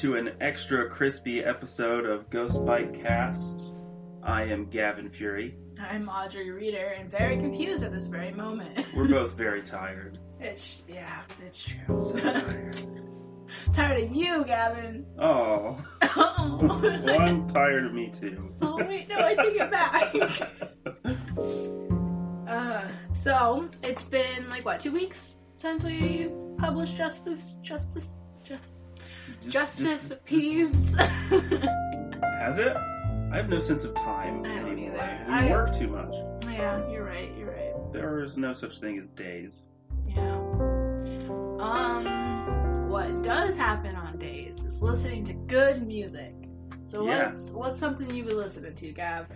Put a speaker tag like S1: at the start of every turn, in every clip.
S1: To an extra crispy episode of Ghost Bite Cast. I am Gavin Fury.
S2: I'm Audrey Reeder and very confused at this very moment.
S1: We're both very tired.
S2: It's yeah, it's true.
S1: So tired.
S2: Tired of you, Gavin.
S1: Oh,
S2: oh,
S1: well, I'm tired of me too.
S2: Oh wait, no, I take it back. uh, so it's been like what, two weeks since we published Justice, Justice, Just, Justice Peeves.
S1: Has it? I have no sense of time
S2: I don't
S1: anymore.
S2: either.
S1: We
S2: I-
S1: work too much.
S2: yeah, you're right. You're right.
S1: There is no such thing as days.
S2: Yeah. Um, what does happen on days is listening to good music. So
S1: Yeah.
S2: what's what's something you've been listening to, Gav?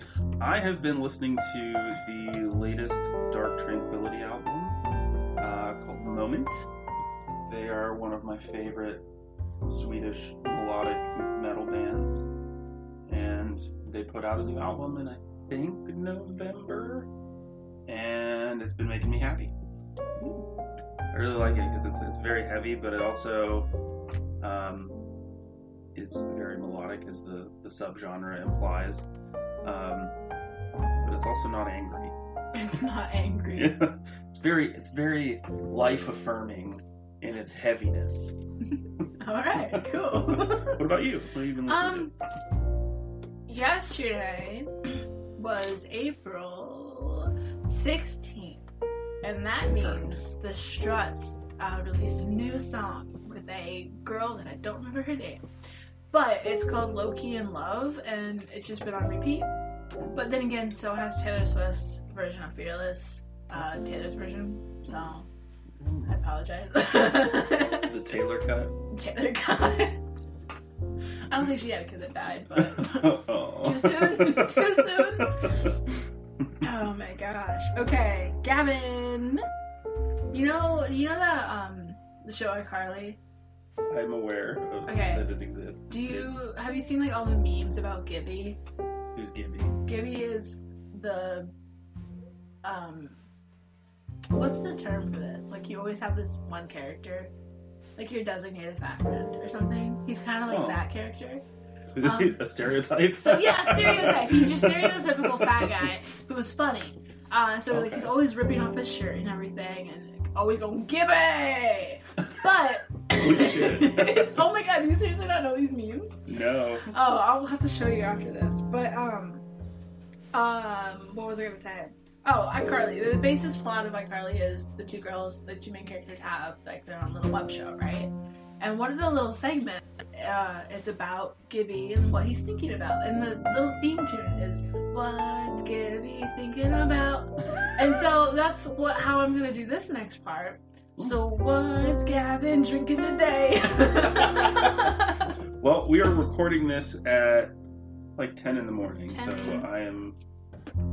S1: I have been listening to the latest Dark Tranquillity album uh, called Moment. They are one of my favorite Swedish melodic metal bands, and they put out a new album in I think November, and it's been making me happy. I really like it because it's it's very heavy, but it also um, is very melodic, as the the subgenre implies. Um, but it's also not angry.
S2: It's not angry.
S1: it's very it's very life affirming in its heaviness.
S2: All right, cool.
S1: what about you? What have you been listening
S2: um, yesterday was April 16th, and that means the Struts uh, released a new song with a girl that I don't remember her name, but it's called Low Key in Love, and it's just been on repeat. But then again, so has Taylor Swift's version of Fearless, uh, Taylor's version. So
S1: to?
S2: I apologize.
S1: The Taylor cut.
S2: Taylor cut. I don't think she had it because it died, but
S1: oh.
S2: Too soon? Too soon? oh my gosh. Okay, Gavin. You know, you know that um the show iCarly.
S1: I'm aware of
S2: Okay.
S1: that it exists.
S2: Do you have you seen like all the memes about Gibby?
S1: Who's Gibby?
S2: Gibby is the um what's the term for this? Like you always have this one character, like your designated fat friend or something. He's kind of like
S1: Oh.
S2: that character. Um,
S1: a stereotype?
S2: So yeah, stereotype. He's your stereotypical fat guy who was funny. Uh, so like he's always ripping off his shirt and everything, and always going Gibby. But
S1: Holy shit.
S2: it's, oh my god, do you seriously not know these memes?
S1: no.
S2: Oh, I'll have to show you after this. But um, um, what was I gonna say? Oh, iCarly. The basis plot of iCarly is the two girls, the two main characters have like their own little web show, right? And one of the little segments, uh, it's about Gibby and what he's thinking about, and the little theme tune is "What's Gibby thinking about?" And so that's what how I'm gonna do this next part. So what's Gavin drinking today?
S1: Well, we are recording this at like 10 in the morning, so I am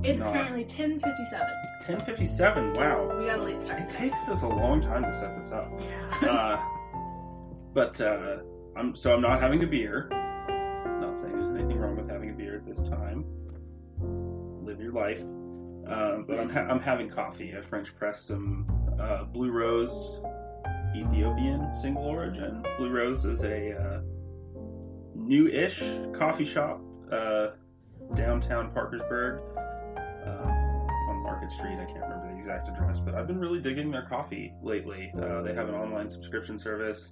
S2: it's currently 10:57.
S1: 10:57. Wow.
S2: We got a late start.
S1: It takes us a long time to set this up.
S2: Yeah.
S1: Uh, but uh, I'm so I'm not having a beer. I'm Not saying there's anything wrong with having a beer at this time. Live your life. Um, but I'm ha- I'm having coffee. I French pressed some uh, Blue Rose Ethiopian single origin. Blue Rose is a uh, new-ish coffee shop uh, downtown Parkersburg Market Street. I can't remember the exact address, but I've been really digging their coffee lately. Uh, they have an online subscription service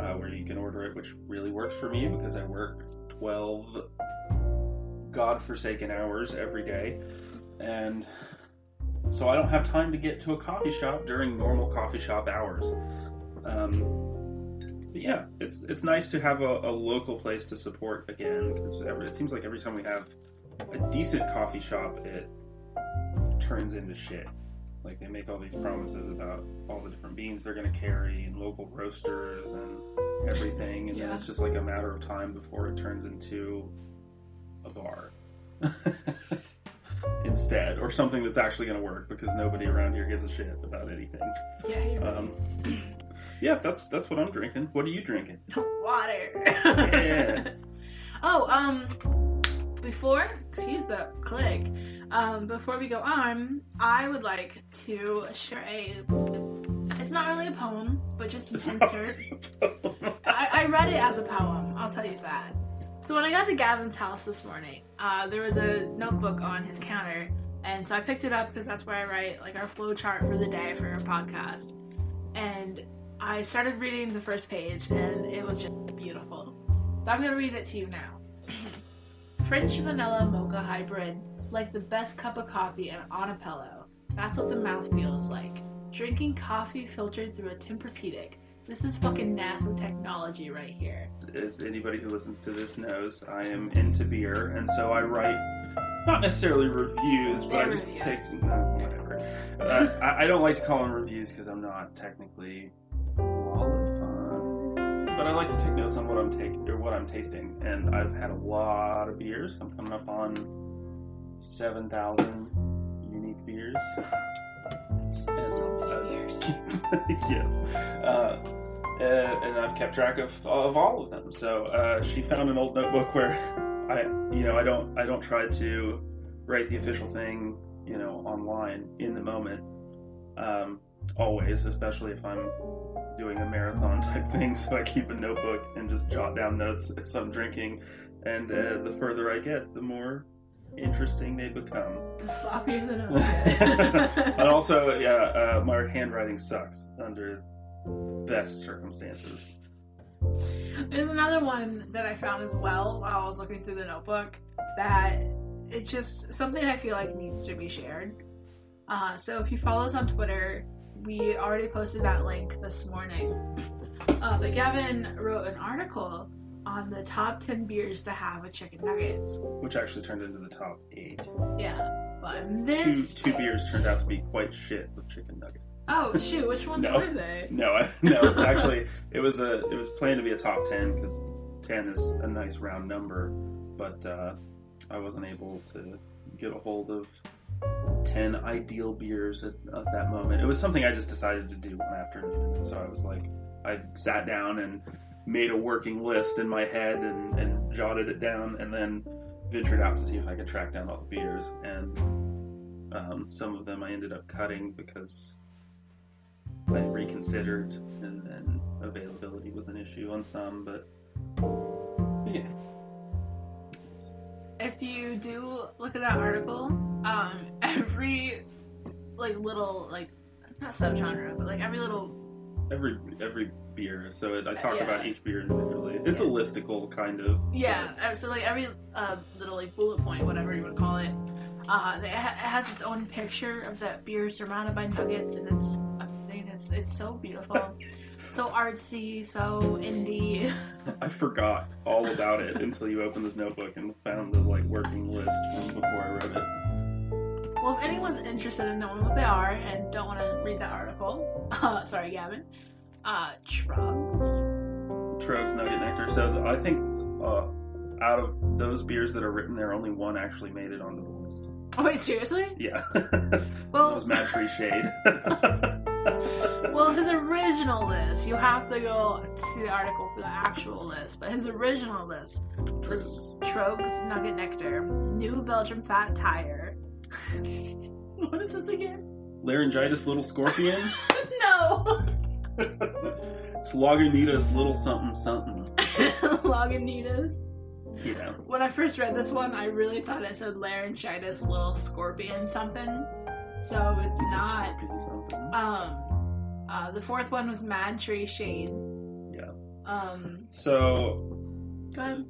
S1: uh, where you can order it, which really works for me because I work 12 godforsaken hours every day. And so I don't have time to get to a coffee shop during normal coffee shop hours. Um, but yeah, it's it's nice to have a, a local place to support again because it seems like every time we have a decent coffee shop, it turns into shit. Like they make all these promises about all the different beans they're going to carry and local roasters and everything, and then it's just like a matter of time before it turns into a bar instead, or something that's actually going to work because nobody around here gives a shit about anything.
S2: Yeah, you're
S1: Um, yeah, that's that's what I'm drinking. What are you drinking?
S2: water.
S1: Yeah.
S2: oh, um, before, excuse the click. Um, before we go on, I would like to share a It's not really a poem, but just an insert. I, I read it as a poem, I'll tell you that. So when I got to Gavin's house this morning, uh, there was a notebook on his counter, and so I picked it up because that's where I write like our flow chart for the day for our podcast. And I started reading the first page, and it was just beautiful. So I'm gonna read it to you now. French vanilla mocha hybrid, like the best cup of coffee and on a pillow. That's what the mouth feels like. Drinking coffee filtered through a Tempur-Pedic. This is fucking NASA technology right here.
S1: As anybody who listens to this knows, I am into beer, and so I write not necessarily reviews, but I just
S2: reviews.
S1: take no, whatever. Uh, I, I don't like to call them reviews because I'm not technically but I like to take notes on what I'm taking or what I'm tasting, and I've had a lot of beers. I'm coming up on seven thousand unique beers.
S2: So many years.
S1: yes. Uh, and, and I've kept track of, of all of them. So uh, she found an old notebook where I, you know, I don't I don't try to write the official thing, you know, online in the moment. Um, always, especially if I'm doing a marathon type thing. So I keep a notebook and just jot down notes as I'm drinking. And uh, the further I get, the more interesting they become.
S2: The sloppier the
S1: and
S2: nose.
S1: also, yeah, uh, my handwriting sucks under best circumstances.
S2: There's another one that I found as well while I was looking through the notebook that it's just something I feel like needs to be shared. Uh, so if you follow us on Twitter, we already posted that link this morning. Uh, but Gavin wrote an article on the top 10 beers to have with chicken nuggets.
S1: Which actually turned into the top eight.
S2: Yeah, but
S1: Two
S2: this.
S1: two beers turned out to be quite shit with chicken nuggets.
S2: Oh, shoot, which ones
S1: No.
S2: were they?
S1: No, I, no, it's actually it was a it was planned to be a top ten because ten is a nice round number, but uh, I wasn't able to get a hold of ten ideal beers at, at that moment. It was something I just decided to do one afternoon, so I was like, I sat down and made a working list in my head and, and jotted it down, and then ventured out to see if I could track down all the beers, and um, some of them I ended up cutting because I reconsidered, and, and availability was an issue on some, but yeah,
S2: if you do look at that article, um, every like little like not subgenre, but like every little
S1: every every beer. So it, I talk
S2: Yeah.
S1: about each beer individually. It's a listicle kind of.
S2: yeah, uh, so like every uh, little like bullet point, whatever you would call it, uh, it, ha- it has its own picture of that beer surrounded by nuggets, and it's amazing. It's it's so beautiful, so artsy, so indie.
S1: I forgot all about it until you opened this notebook and found the like working list from before I read it.
S2: Well, if anyone's interested in knowing what they are and don't want to read the article, uh, sorry, Gavin. Uh, Trugs.
S1: Trogs Nugget Nectar. So I think uh, out of those beers that are written there, only one actually made it onto the list.
S2: Oh wait, seriously?
S1: Yeah, that
S2: Well,
S1: was Mad Tree Shade.
S2: Well, his original list, you have to go to the article for the actual list, but his original list was Trogs Nugget Nectar, New Belgium Fat Tire. what is this again?
S1: Laryngitis Little Scorpion.
S2: no!
S1: it's Lagunitas Little Something Something.
S2: Lagunitas.
S1: Yeah.
S2: When I first read this one, I really thought it said laryngitis, little scorpion something. So it's not. Um, uh, the fourth one was Mad Tree Shade.
S1: Yeah.
S2: Um,
S1: So.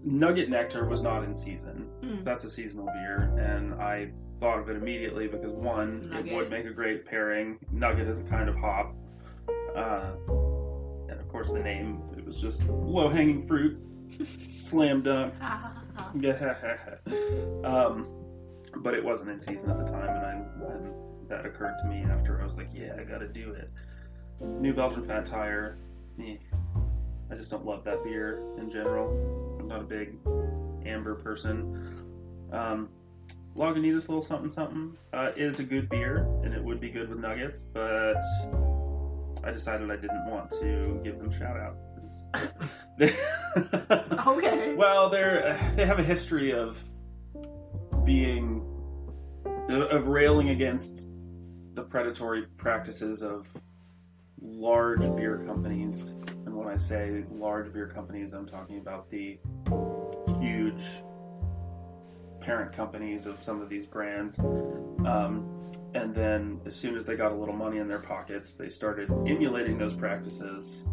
S1: Nugget Nectar was not in season.
S2: Mm.
S1: That's a seasonal beer, and I thought of it immediately because one,
S2: Nugget.
S1: it would make a great pairing. Nugget is a kind of hop, uh, and of course the name. It was just low hanging fruit, slam dunk. Um, but it wasn't in season at the time, and, I, and that occurred to me after I was like, yeah, I gotta do it. New Belgium Fat Tire. eh. I just don't love that beer in general. I'm not a big amber person. Um, Lagunitas Little Something Something uh, is a good beer, and it would be good with nuggets, but I decided I didn't want to give them shout out.
S2: Okay.
S1: Well, they're they have a history of being of railing against the predatory practices of large beer companies, and when I say large beer companies, I'm talking about the huge parent companies of some of these brands. Um, and then, as soon as they got a little money in their pockets, they started emulating those practices.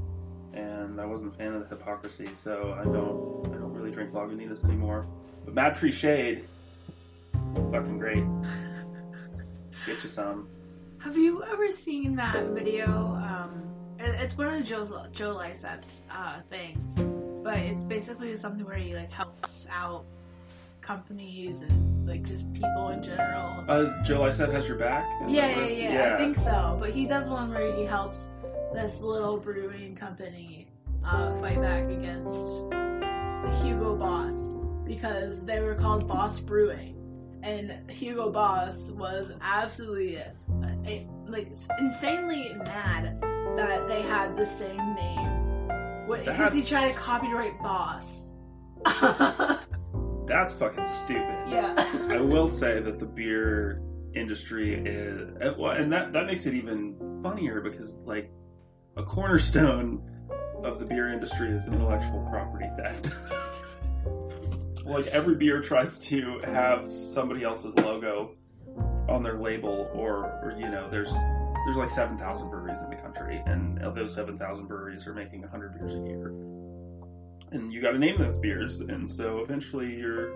S1: And I wasn't a fan of the hypocrisy, so I don't, I don't really drink Lagunitas anymore. But Mad Tree Shade, fucking great. Get you some.
S2: Have you ever seen that video? Um, it- it's one of Joe's Joe Lycett's uh, things, but it's basically something where he like helps out companies and like just people in general.
S1: Uh, Joe Lycett has your back. Is
S2: Yeah, yeah, yeah, I think so. But he does one where he helps this little brewing company uh, fight back against Hugo Boss because they were called Boss Brewing, and Hugo Boss was absolutely like insanely mad that they had the same name because he tried to copyright Boss.
S1: That's fucking stupid.
S2: yeah.
S1: I will say that the beer industry is, eh, well, and that that makes it even funnier because like a cornerstone of the beer industry is intellectual property theft. like every beer tries to have somebody else's logo on their label, or, or you know, there's there's like seven thousand breweries in the country, and of those seven thousand breweries are making hundred beers a year. And you got to name those beers, and so eventually you're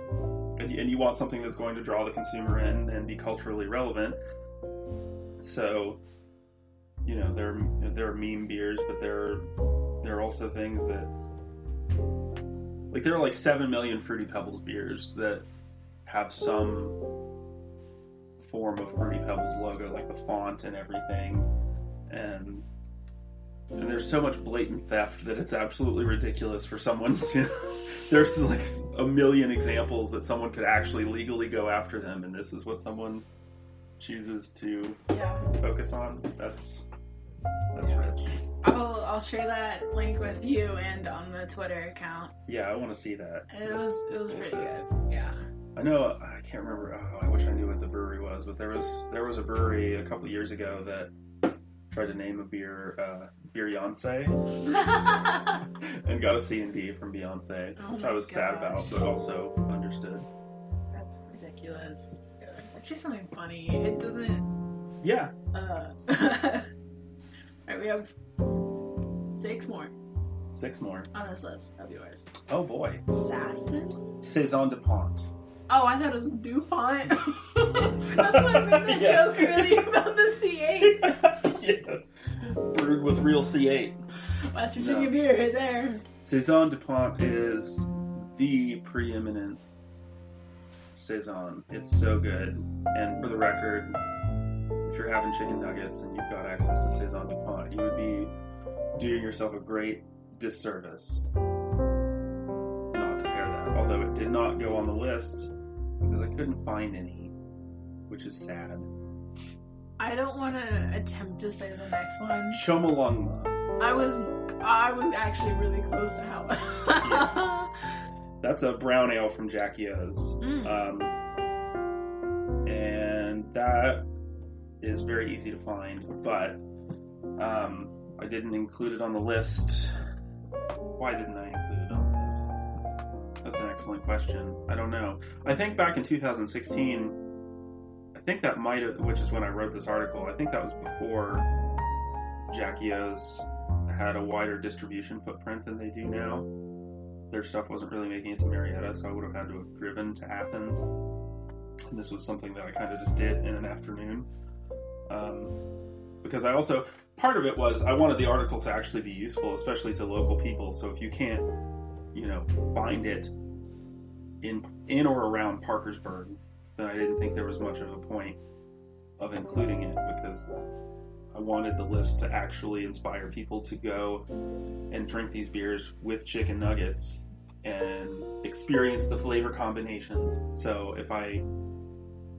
S1: and you, and you want something that's going to draw the consumer in and be culturally relevant. So, you know, there there are meme beers, but there are there are also things that like there are like seven million Fruity Pebbles beers that have some form of Fruity Pebbles logo, like the font and everything, and and there's so much blatant theft that it's absolutely ridiculous for someone to. there's like a million examples that someone could actually legally go after them, and this is what someone chooses to
S2: yeah.
S1: focus on. That's that's
S2: Yeah.
S1: rich.
S2: I'll I'll share that link with you and on the Twitter account.
S1: Yeah, I want to see that.
S2: And it was it was pretty good. Yeah.
S1: I know I can't remember. Oh, I wish I knew what the brewery was, but there was there was a brewery a couple years ago that tried to name a beer uh, Beyonce and got a C and D from Beyonce,
S2: Oh
S1: which I was sad about, but also understood.
S2: That's ridiculous. It's just something funny. It doesn't.
S1: Yeah,
S2: Uh. Alright, we have six more
S1: six more.
S2: on this list of yours.
S1: Oh boy,
S2: Assassin?
S1: Saison de Pont.
S2: Oh, I thought it was DuPont. That's why I made the
S1: Yeah.
S2: joke earlier about the C8.
S1: yeah, brewed with real C8.
S2: West Virginia
S1: No.
S2: beer right there.
S1: Saison de Pont is the preeminent saison. It's so good. And for the record, if you're having chicken nuggets and you've got access to saison de Pont, you would be doing yourself a great disservice not to pair that. Although it did not go on the list because I couldn't find any, which is sad.
S2: I don't want to attempt to say the next one.
S1: Chomolungma.
S2: I was, I was actually really close to how.
S1: That's a brown ale from Jackie O's.
S2: Mm.
S1: Um, and that is very easy to find, but um, I didn't include it on the list. Why didn't I include it on the list? That's an excellent question. I don't know. I think back in 2016, I think that might have, which is when I wrote this article, I think that was before Jackie O's had a wider distribution footprint than they do now. Their stuff wasn't really making it to Marietta, so I would have had to have driven to Athens. And this was something that I kind of just did in an afternoon. Um, because I also, part of it was I wanted the article to actually be useful, especially to local people. So if you can't, you know, find it in in or around Parkersburg, then I didn't think there was much of a point of including it because I wanted the list to actually inspire people to go and drink these beers with chicken nuggets and experience the flavor combinations. So if I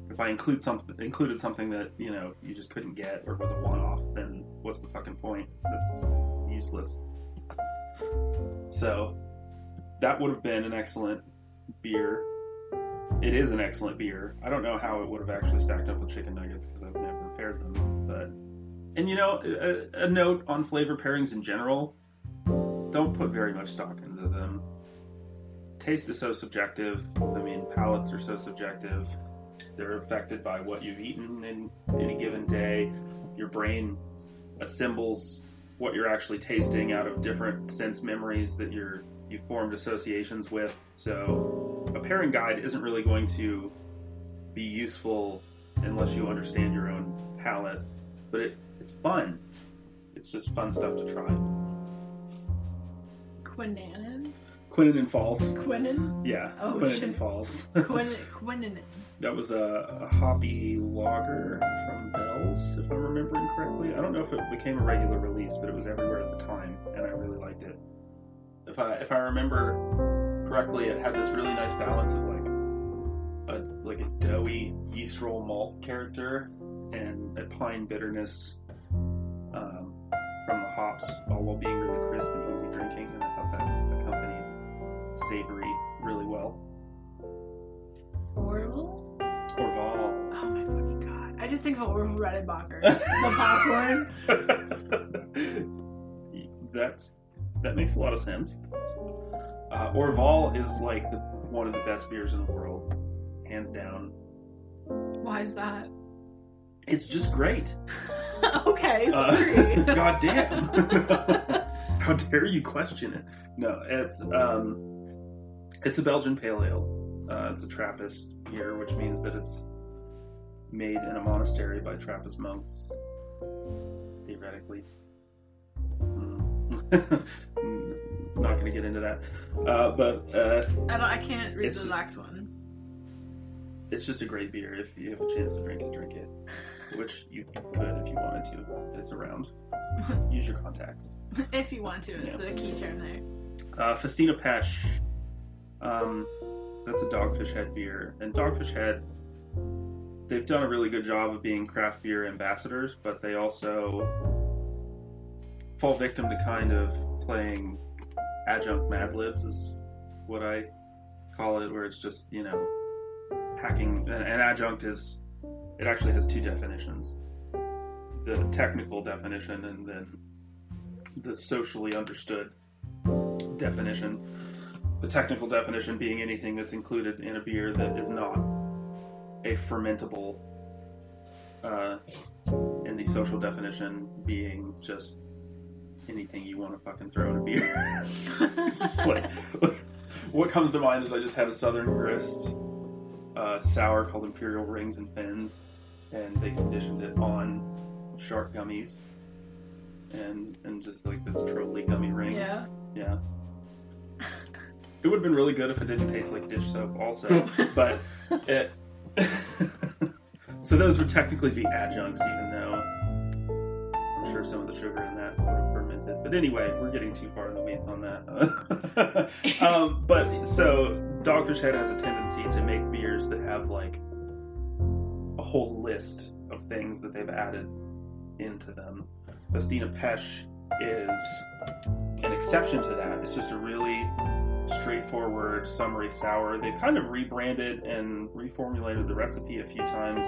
S1: if I include something included something that you know you just couldn't get or was a one off, then what's the fucking point? That's useless. So that would have been an excellent beer. It is an excellent beer. I don't know how it would have actually stacked up with chicken nuggets because I've never paired them, but And you know, a, a note on flavor pairings in general: don't put very much stock into them. Taste is so subjective. I mean, palates are so subjective. They're affected by what you've eaten in any given day. Your brain assembles what you're actually tasting out of different sense memories that you're you formed associations with. So a pairing guide isn't really going to be useful unless you understand your own palate. But it, it's fun. It's just fun stuff to try.
S2: Quinanan?
S1: Quinnen Falls.
S2: Quinin?
S1: Yeah,
S2: Oh,
S1: Quinnen
S2: shit.
S1: Falls.
S2: Quinin Quinanan.
S1: that was a, a hoppy lager from Bell's, if I'm remembering correctly. I don't know if it became a regular release, but it was everywhere at the time, and I really liked it. If I if I remember correctly, it had this really nice balance of like a like a doughy yeast roll malt character and a pine bitterness um, from the hops, all while being really crisp and easy drinking. And I thought that accompanied savory really well.
S2: Orville?
S1: Orval.
S2: Oh my fucking god. I just think of Orville Redenbacher. the popcorn.
S1: That's that makes a lot of sense. Uh, Orval is like the, one of the best beers in the world, hands down.
S2: Why is that?
S1: It's just great.
S2: okay,
S1: Uh. God damn! How dare you question it? No, it's um, it's a Belgian pale ale. Uh, it's a Trappist beer, which means that it's made in a monastery by Trappist monks, theoretically. Mm. Not going to get into that, uh, but uh,
S2: I don't. I can't read the
S1: just-
S2: next one.
S1: it's just a great beer. If you have a chance to drink it, drink it. Which you could if you wanted to. It's around. Use your contacts.
S2: if you want to, it's
S1: Yeah.
S2: the key term there.
S1: Uh, Festina Pêche. Um, that's a Dogfish Head beer, and Dogfish Head. They've done a really good job of being craft beer ambassadors, but they also fall victim to kind of playing adjunct Mad Libs, is what I call it, where it's just you know hacking. An, adjunct is it actually has two definitions: the technical definition and then the socially understood definition. The technical definition being anything that's included in a beer that is not a fermentable, uh, and the social definition being just anything you want to fucking throw in a beer. It's just like what comes to mind is I just had a Southern Grist uh, sour called Imperial Rings and Fins, and they conditioned it on shark gummies, and and just like this Trolli gummy rings.
S2: yeah.
S1: Yeah. It would have been really good if it didn't taste like dish soap, also. but it. so those would technically be adjuncts, even though I'm sure some of the sugar in that would have fermented. But anyway, we're getting too far in the weeds on that. um, but so Dogfish Head has a tendency to make beers that have like a whole list of things that they've added into them. Festina Pêche is an exception to that. It's just a really straightforward summary sour. They've kind of rebranded and reformulated the recipe a few times.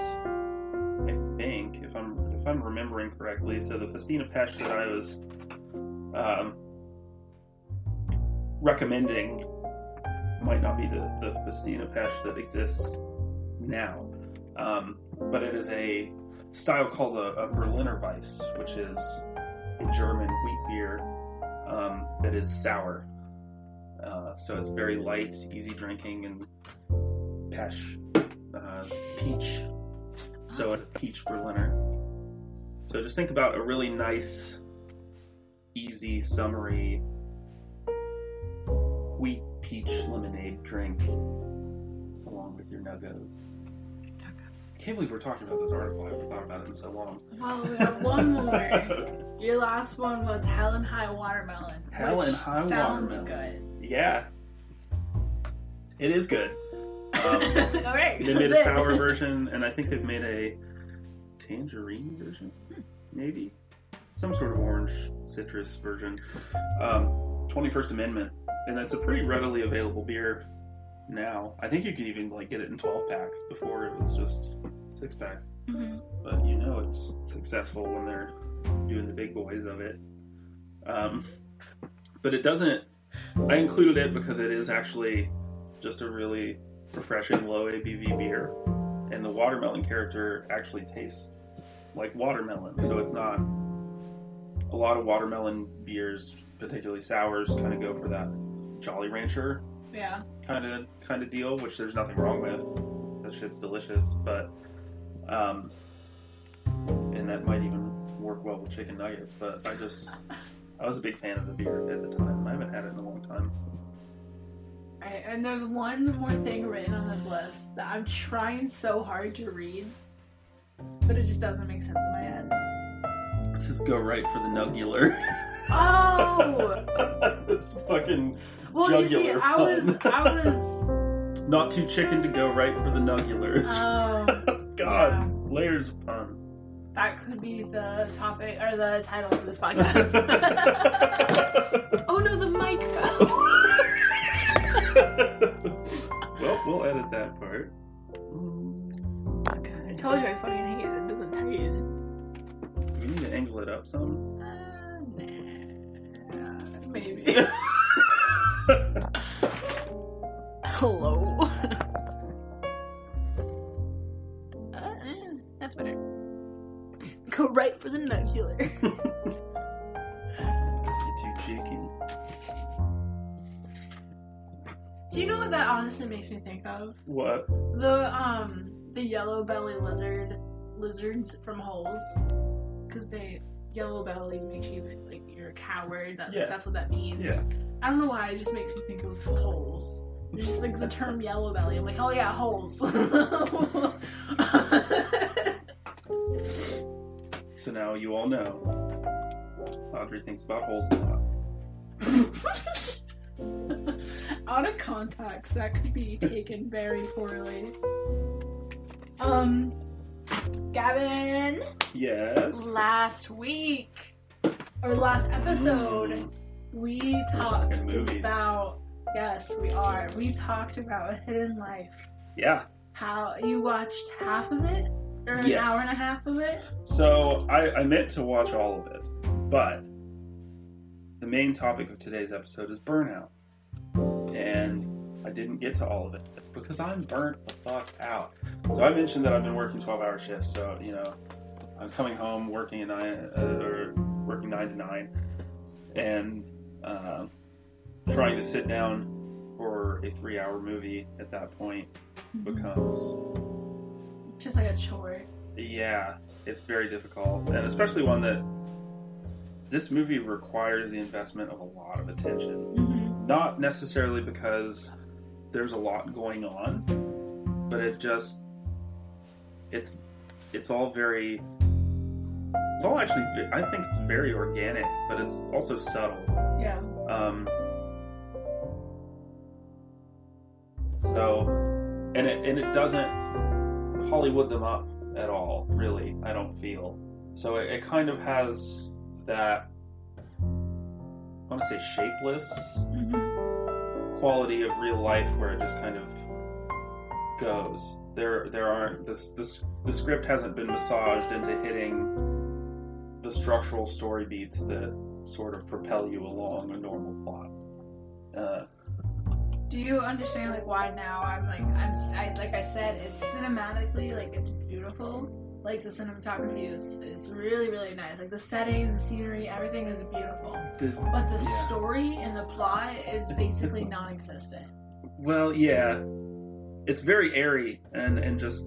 S1: I think, if I'm if I'm remembering correctly. So the Festina Pêche that I was um, recommending might not be the, the Festina Pêche that exists now, um, but it is a style called a, a Berliner Weisse, which is a German wheat beer um, that is sour. Uh, so it's very light, easy drinking, and pesh, uh, peach. So a peach Berliner. So just think about a really nice, easy, summery wheat peach lemonade drink along with your nuggos. I can't believe we're talking about this article. I haven't thought about it in so long.
S2: Well, we have one more.
S1: Okay.
S2: Your last one was Hell and High Watermelon.
S1: Hell and High
S2: sounds
S1: Watermelon.
S2: good.
S1: Yeah, it is good. Um,
S2: All right.
S1: they made a sour version, and I think they've made a tangerine version, maybe some sort of orange citrus version. Um, 21st Amendment, and it's a pretty readily available beer now. I think you can even like get it in 12 packs. Before it was just six packs.
S2: Mhm.
S1: But you know it's successful when they're doing the big boys of it. Um, but it doesn't. I included it because it is actually just a really refreshing low ABV beer, and the watermelon character actually tastes like watermelon. So it's not a lot of watermelon beers, particularly sours, kind of go for that Jolly Rancher
S2: Yeah.
S1: kind of kind of deal, which there's nothing wrong with. That shit's delicious, but um, and that might even work well with chicken nuggets. But I just I was a big fan of the beer at the time. I haven't had it in a long time.
S2: And there's one more thing written on this list that I'm trying so hard to read, but it just doesn't make sense in my head.
S1: Let's just go right for the nugular.
S2: Oh!
S1: it's fucking
S2: Well, you see,
S1: Jugular
S2: I was,
S1: fun.
S2: I was,
S1: not too chicken to go right for the nugular.
S2: um,
S1: God,
S2: yeah.
S1: layers of puns.
S2: that could be the topic or the title of this podcast. oh no, the mic fell.
S1: well, we'll edit that part.
S2: I told you I fucking hate it. It doesn't tighten.
S1: We need to angle it up some.
S2: Uh, nah, maybe. Hello. uh, eh, that's better. Go right for the nuclear.
S1: You're too cheeky.
S2: Do you know what that honestly makes me think of?
S1: What?
S2: The um the yellow belly lizard lizards from holes because they yellow belly makes you like you're a coward. That,
S1: Yeah.
S2: That's what that means.
S1: Yeah.
S2: I don't know why. It just makes me think of holes. It's just like the term yellow belly. I'm like, oh yeah, holes.
S1: So now you all know. Audrey thinks about holes a lot.
S2: Out of context, that could be taken very poorly. Um, Gavin,
S1: Yes.
S2: last week or last episode,
S1: Mm.
S2: we talked about. Yes, we are. We talked about Hidden Life.
S1: Yeah.
S2: How you watched half of it, or an
S1: Yes.
S2: hour and a half of it?
S1: So I, I meant to watch all of it, but the main topic of today's episode is burnout. And I didn't get to all of it because I'm burnt the fuck out. So I mentioned that I've been working 12 hour shifts, so you know, I'm coming home working at nine uh, or working nine to nine, and uh, trying to sit down for a three hour movie at that point becomes
S2: Just like a chore.
S1: yeah, it's very difficult, and especially one that this movie requires the investment of a lot of attention.
S2: Mm-hmm.
S1: Not necessarily because there's a lot going on, but it just it's it's all very it's all actually I think it's very organic, but it's also subtle.
S2: Yeah.
S1: Um, so, and it and it doesn't Hollywood them up at all, really. I don't feel so. It, it kind of has that I want to say shapeless
S2: Mm-hmm.
S1: Quality of real life, where it just kind of goes. There, there aren't this this the script hasn't been massaged into hitting the structural story beats that sort of propel you along a normal plot. Uh,
S2: Do you understand like why now I'm like I'm I, like I said it's cinematically like it's beautiful. Like the cinematography is is really really nice. Like the setting, the scenery, everything is beautiful.
S1: the,
S2: But the
S1: Yeah.
S2: story and the plot is basically non-existent.
S1: well, yeah, it's very airy and and just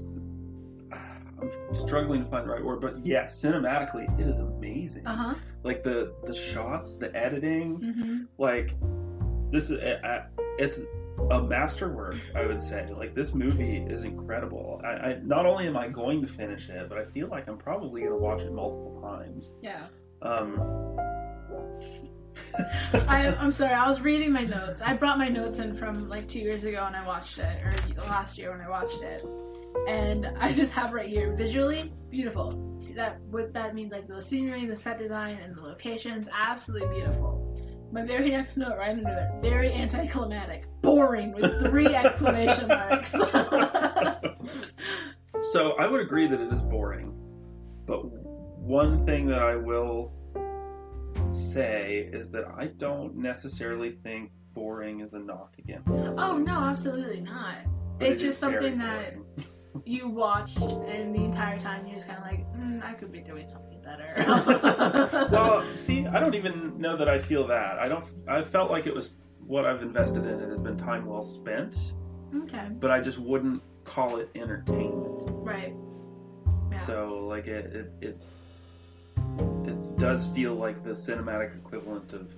S1: I'm struggling to find the right word, but yeah, cinematically it is amazing.
S2: Uh huh.
S1: Like the the shots, the editing,
S2: Mm-hmm.
S1: like this is it's a masterwork i would say like this movie is incredible I, I not only am i going to finish it but i feel like i'm probably going to watch it multiple times
S2: Yeah.
S1: um
S2: I, I'm sorry. I was reading my notes. I brought my notes in from like two years ago when I watched it, or last year when I watched it, and I just have right here visually beautiful. See that what that means? Like the scenery, the set design, and the locations, absolutely beautiful. My very next note right under it, very anticlimactic, boring with three exclamation marks.
S1: So I would agree that it is boring, but one thing that I will say is that I don't necessarily think boring is a knock against. it.
S2: Oh no, absolutely not.
S1: But
S2: it's
S1: it
S2: just something that. you watched, and the entire time you're just kind of like, mm, I could be doing something better.
S1: well, see, I don't even know that I feel that. I don't. I felt like it was what I've invested in. It has been time well spent,
S2: okay,
S1: but I just wouldn't call it entertainment.
S2: right. Yeah.
S1: So like it, it it it does feel like the cinematic equivalent of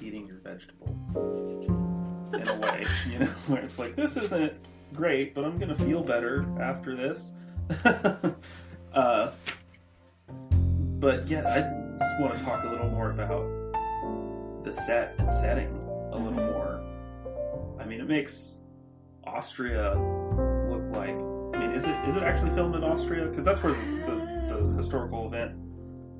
S1: eating your vegetables in a way, you know, where it's like this isn't great, but I'm gonna feel better after this. uh, but yeah, I just want to talk a little more about the set and setting a little more. I mean, it makes Austria look like. I mean, is it is it actually filmed in Austria? Because that's where the, the, the historical event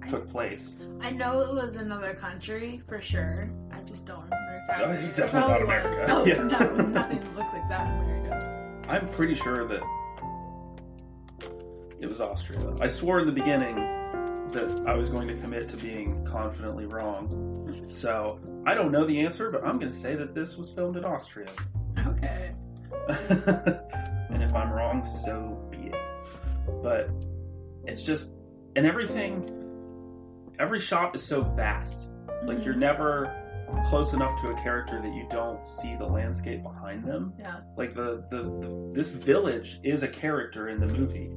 S1: took place.
S2: I know it was another country for sure. I just don't remember exactly.
S1: Oh,
S2: It
S1: definitely not America.
S2: was. Oh,
S1: Yeah.
S2: no, nothing looks like that in America.
S1: I'm pretty sure that it was Austria. I swore in the beginning that I was going to commit to being confidently wrong. So I don't know the answer, but I'm going to say that this was filmed in Austria.
S2: Okay.
S1: and if I'm wrong, so be it. But it's just, and everything, every shot is so vast. Like you're mm-hmm. never close enough to a character that you don't see the landscape behind them.
S2: Yeah.
S1: Like the, the, the this village is a character in the movie.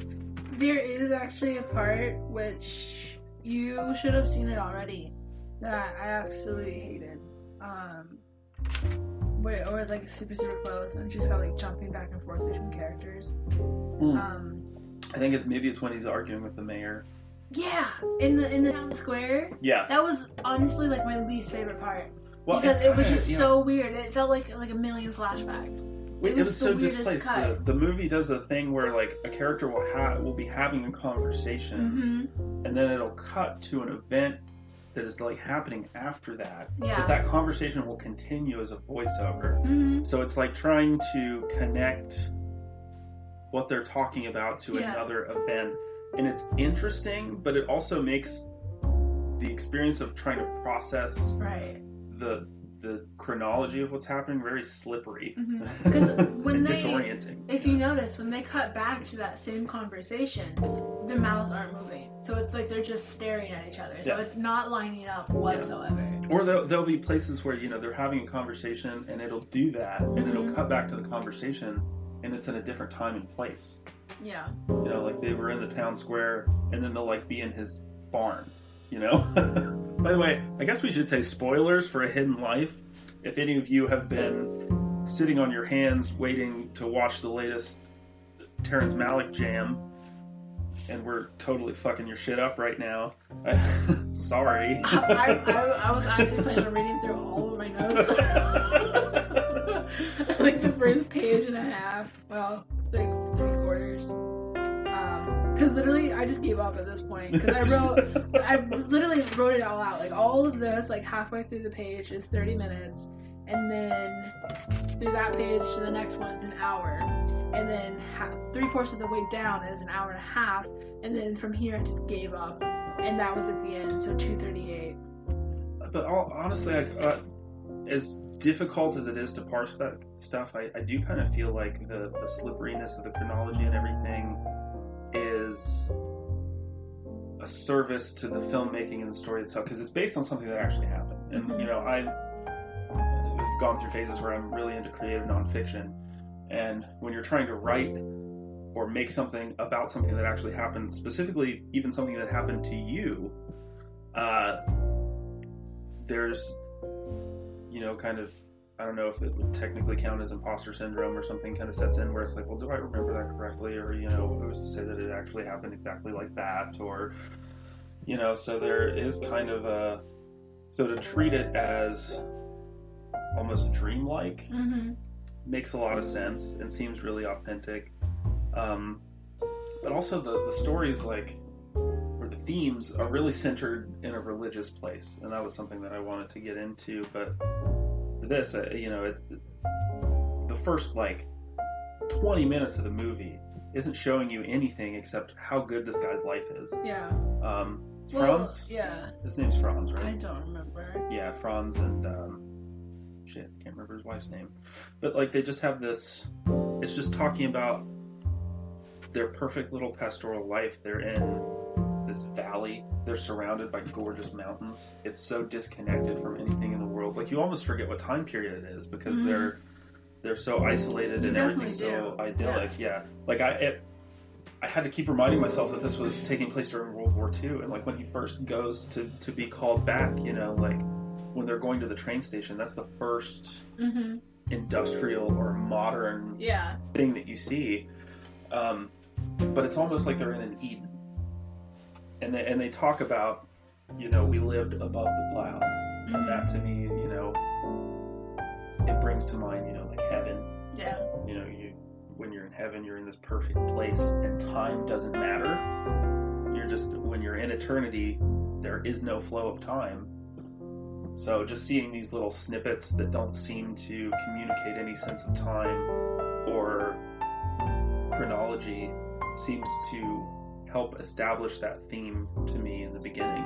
S2: There is actually a part which you should have seen it already that I absolutely hated. Um, where it was like super super close and just got like jumping back and forth between characters.
S1: Hmm.
S2: Um,
S1: I think it, maybe it's when he's arguing with the mayor.
S2: yeah, in the in the town square,
S1: Yeah.
S2: that was honestly like my least favorite part
S1: Well,
S2: because it was
S1: kinda,
S2: just
S1: you
S2: so weird. It felt like like a million flashbacks. It
S1: it
S2: was
S1: was so displaced. The, the movie does a thing where like a character will have will be having a conversation,
S2: hmm
S1: and then it'll cut to an event that is like happening after that.
S2: Yeah.
S1: But that conversation will continue as a voiceover.
S2: hmm
S1: So it's like trying to connect what they're talking about to
S2: Yeah.
S1: another event, and it's interesting, but it also makes the experience of trying to process
S2: Right.
S1: The the chronology of what's happening very slippery
S2: Mhm. 'Cause when they-
S1: disorienting.
S2: If you notice, when they cut back to that same conversation, the mouths aren't moving. So it's like they're just staring at each other. So
S1: Yeah.
S2: it's not lining up whatsoever.
S1: Or there'll, there'll be places where you know they're having a conversation and it'll do that, and it'll
S2: Mhm.
S1: cut back to the conversation, and it's in a different time and place.
S2: Yeah.
S1: You know, like they were in the town square, and then they'll like be in his barn. You know. By the way, I guess we should say spoilers for A Hidden Life. If any of you have been sitting on your hands waiting to watch the latest Terrence Malick jam, and we're totally fucking your shit up right now, sorry.
S2: I, I, I, was actually planning on reading through all of my notes. like the first page and a half. Well, like. Because literally, I just gave up at this point. Because I wrote, I literally wrote it all out. Like all of this, like halfway through the page is 30 minutes, and then through that page to the next one is an hour, and then ha- three fourths of the way down is an hour and a half, and then from here I just gave up, and that was at the end. So 238.
S1: but all, honestly, I, uh, as difficult as it is to parse that stuff, I, I do kind of feel like the, the slipperiness of the chronology and everything is a service to the filmmaking and the story itself because it's based on something that actually happened. And
S2: Mhm.
S1: you know, I've, I've gone through phases where I'm really into creative nonfiction, and when you're trying to write or make something about something that actually happened, specifically even something that happened to you, uh, there's you know kind of I don't know if it would technically count as imposter syndrome or something kind of sets in where it's like, well, do I remember that correctly? Or, you know, who's to say that it actually happened exactly like that? Or, you know, so there is kind of a. So to treat it as almost dreamlike
S2: Mm-hmm.
S1: makes a lot of sense and seems really authentic. Um, but also the, the stories like or the themes are really centered in a religious place, and that was something that I wanted to get into. But this, uh, you know, it's the first like 20 minutes of the movie isn't showing you anything except how good this guy's life is.
S2: Yeah.
S1: Um, it's
S2: Well,
S1: Franz.
S2: Yeah.
S1: His name's Franz, right?
S2: I don't remember.
S1: Yeah, Franz and um, shit, can't remember his wife's name. But like they just have this. It's just talking about their perfect little pastoral life. They're in this valley. They're surrounded by gorgeous mountains. It's so disconnected from anything world. Like you almost forget what time period it is because
S2: Mhm.
S1: they're they're so isolated and everything's so idyllic. Yeah. Like I it, I had to keep reminding myself that this was taking place during World War II, and like when he first goes to to be called back, you know, like when they're going to the train station, that's the first
S2: Mm-hmm.
S1: industrial or modern
S2: Yeah.
S1: thing that you see. Um, but it's almost like they're in an Eden, and they and they talk about, you know, we lived above the clouds,
S2: Mhm.
S1: and that to me, you know, it brings to mind, you know, like heaven.
S2: Yeah.
S1: You know, you when you're in heaven, you're in this perfect place, and time doesn't matter. You're just when you're in eternity, there is no flow of time. So just seeing these little snippets that don't seem to communicate any sense of time or chronology seems to help establish that theme to me in the beginning.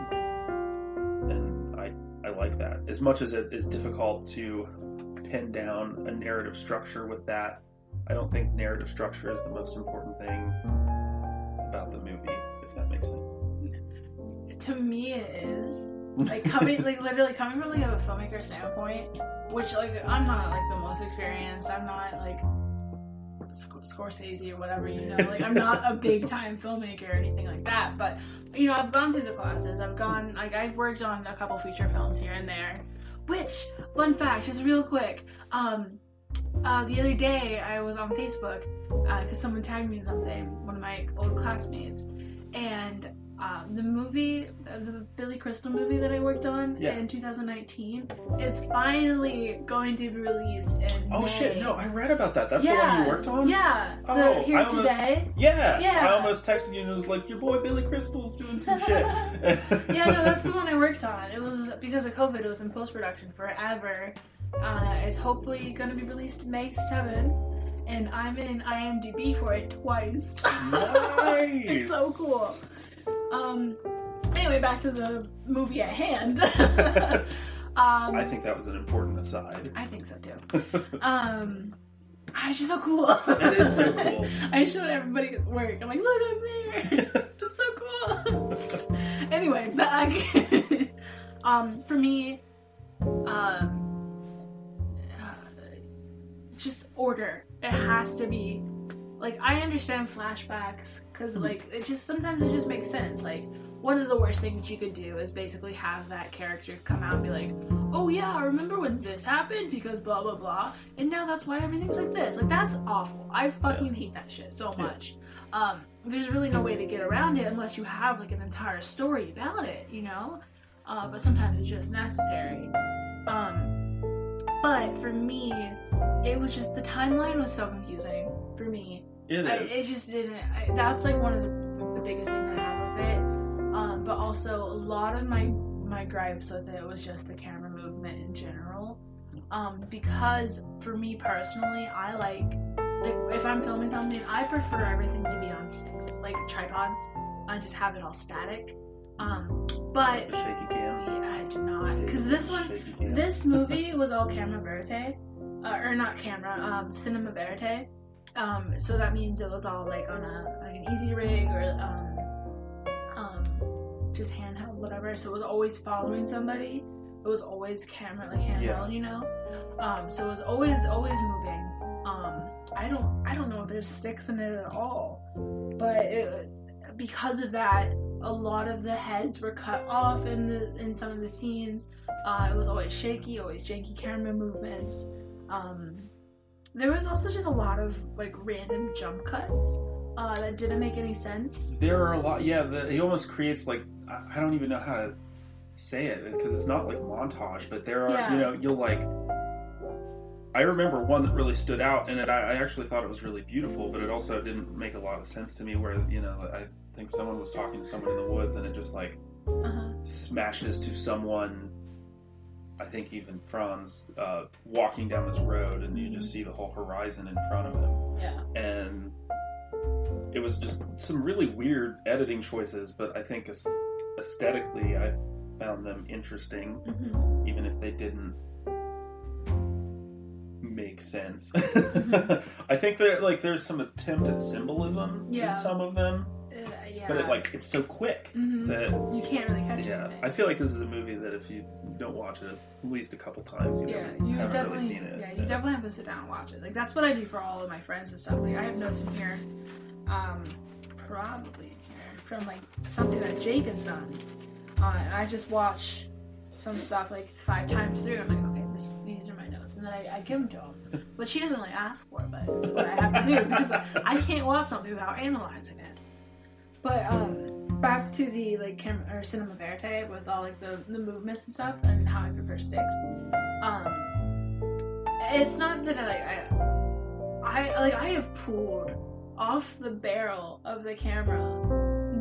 S1: And I I like that. As much as it is difficult to pin down a narrative structure with that, I don't think narrative structure is the most important thing about the movie, if that makes sense.
S2: To me, it is. like coming like literally coming from like a filmmaker standpoint which like i'm not like the most experienced i'm not like scorsese or whatever you know like i'm not a big time filmmaker or anything like that but you know i've gone through the classes. I've gone like i've worked on a couple feature films here and there which fun fact just real quick um uh, the other day i was on facebook because someone tagged me in something one of my old classmates and um, the movie, uh, the Billy Crystal movie that I worked on
S1: Yeah.
S2: in 2019, is finally going to be released in
S1: Oh
S2: May.
S1: shit, no, I read about that. That's the one you worked on?
S2: Yeah, the
S1: Oh,
S2: Here
S1: I almost-
S2: Today.
S1: Yeah.
S2: Yeah.
S1: I almost texted you and it was like, your boy Billy Crystal's doing some shit.
S2: yeah, no, that's the one I worked on. It was because of COVID. It was in post production forever. Uh, it's hopefully going to be released May 7, and I'm in IMDb for it twice.
S1: Nice.
S2: it's so cool. Um. Anyway, back to the movie at hand. um,
S1: I think that was an important aside.
S2: I think so too. Um, ah, it's so cool.
S1: That is so cool.
S2: I showed everybody at work. I'm like, look I'm there. it's so cool. anyway, back. um, for me, um, uh, just order. It has to be. Like I understand flashbacks because like it just sometimes it just makes sense. Like one of the worst things you could do is basically have that character come out and be like, oh yeah, I remember when this happened because blah blah blah, and now that's why everything's like this. Like that's awful. I fucking hate that shit so much. Um, there's really no way to get around it unless you have like an entire story about it, you know. Uh, but sometimes it's just necessary. Um, but for me, it was just the timeline was so confusing for me.
S1: It
S2: I,
S1: is.
S2: it just didn't. I, that's like one of the, the biggest things I have with it. Um, but also a lot of my my gripes with it was just the camera movement in general. Um, because for me personally, I like like if I'm filming something, I prefer everything to be on sticks, like tripods. I just have it all static. Um, but
S1: shaky cam.
S2: yeah, I do not because this one this movie was all camera verite, uh, or not camera, um, cinema verite. Um, so that means it was all like on a like an Easyrig or um, um, just handheld, whatever. So it was always following somebody. It was always camera like handheld,
S1: Yeah.
S2: you know. Um, so it was always always moving. Um, I don't I don't know if there's sticks in it at all, but it, because of that, a lot of the heads were cut off in the in some of the scenes. Uh, it was always shaky, always janky camera movements. Um, there was also just a lot of like random jump cuts uh, that didn't make any sense.
S1: There are a lot. Yeah, the, he almost creates like I, don't even know how to say it because it's not like montage, but there are
S2: Yeah.
S1: you know you'll like. I remember one that really stood out, and it, I, I actually thought it was really beautiful, but it also didn't make a lot of sense to me. Where you know I think someone was talking to someone in the woods, and it just like
S2: Uh-huh.
S1: smashes to someone. I think even Franz uh, walking down this road, and you just see the whole horizon in front of him
S2: Yeah.
S1: and it was just some really weird editing choices, but I think aesthetically, I found them interesting,
S2: Mhm.
S1: even if they didn't make sense.
S2: Mhm.
S1: I think that like there's some attempt at symbolism
S2: Yeah.
S1: in some of them,
S2: yeah.
S1: but it like it's so quick
S2: Mhm.
S1: that
S2: you can't really catch it.
S1: yeah.
S2: anything.
S1: I feel like this is a movie that if you don't watch it at least a couple times, you
S2: yeah, you
S1: haven't
S2: definitely,
S1: really seen it.
S2: yeah, you definitely have to sit down and watch it. Like that's what I do for all of my friends and stuff. Like I have notes in here, um, probably in here from like something that Jake has done, uh, and I just watch some stuff like five times through. I'm like, okay, this, these are my notes, and then I, I give them to him, But she doesn't really ask for, it, but it's what I have to do because I can't watch something without analyzing it. But um, back to the like cam- or cinema verite with all like the, the movements and stuff and how I prefer sticks. Um, it's not that I like I, I like I have pulled off the barrel of the camera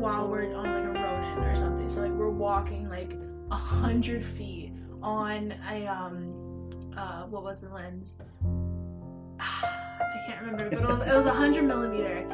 S2: while we're on like a Ronin or something. So like we're walking like a hundred feet on a um uh what was the lens? I can't remember, but it was it was a hundred millimeter,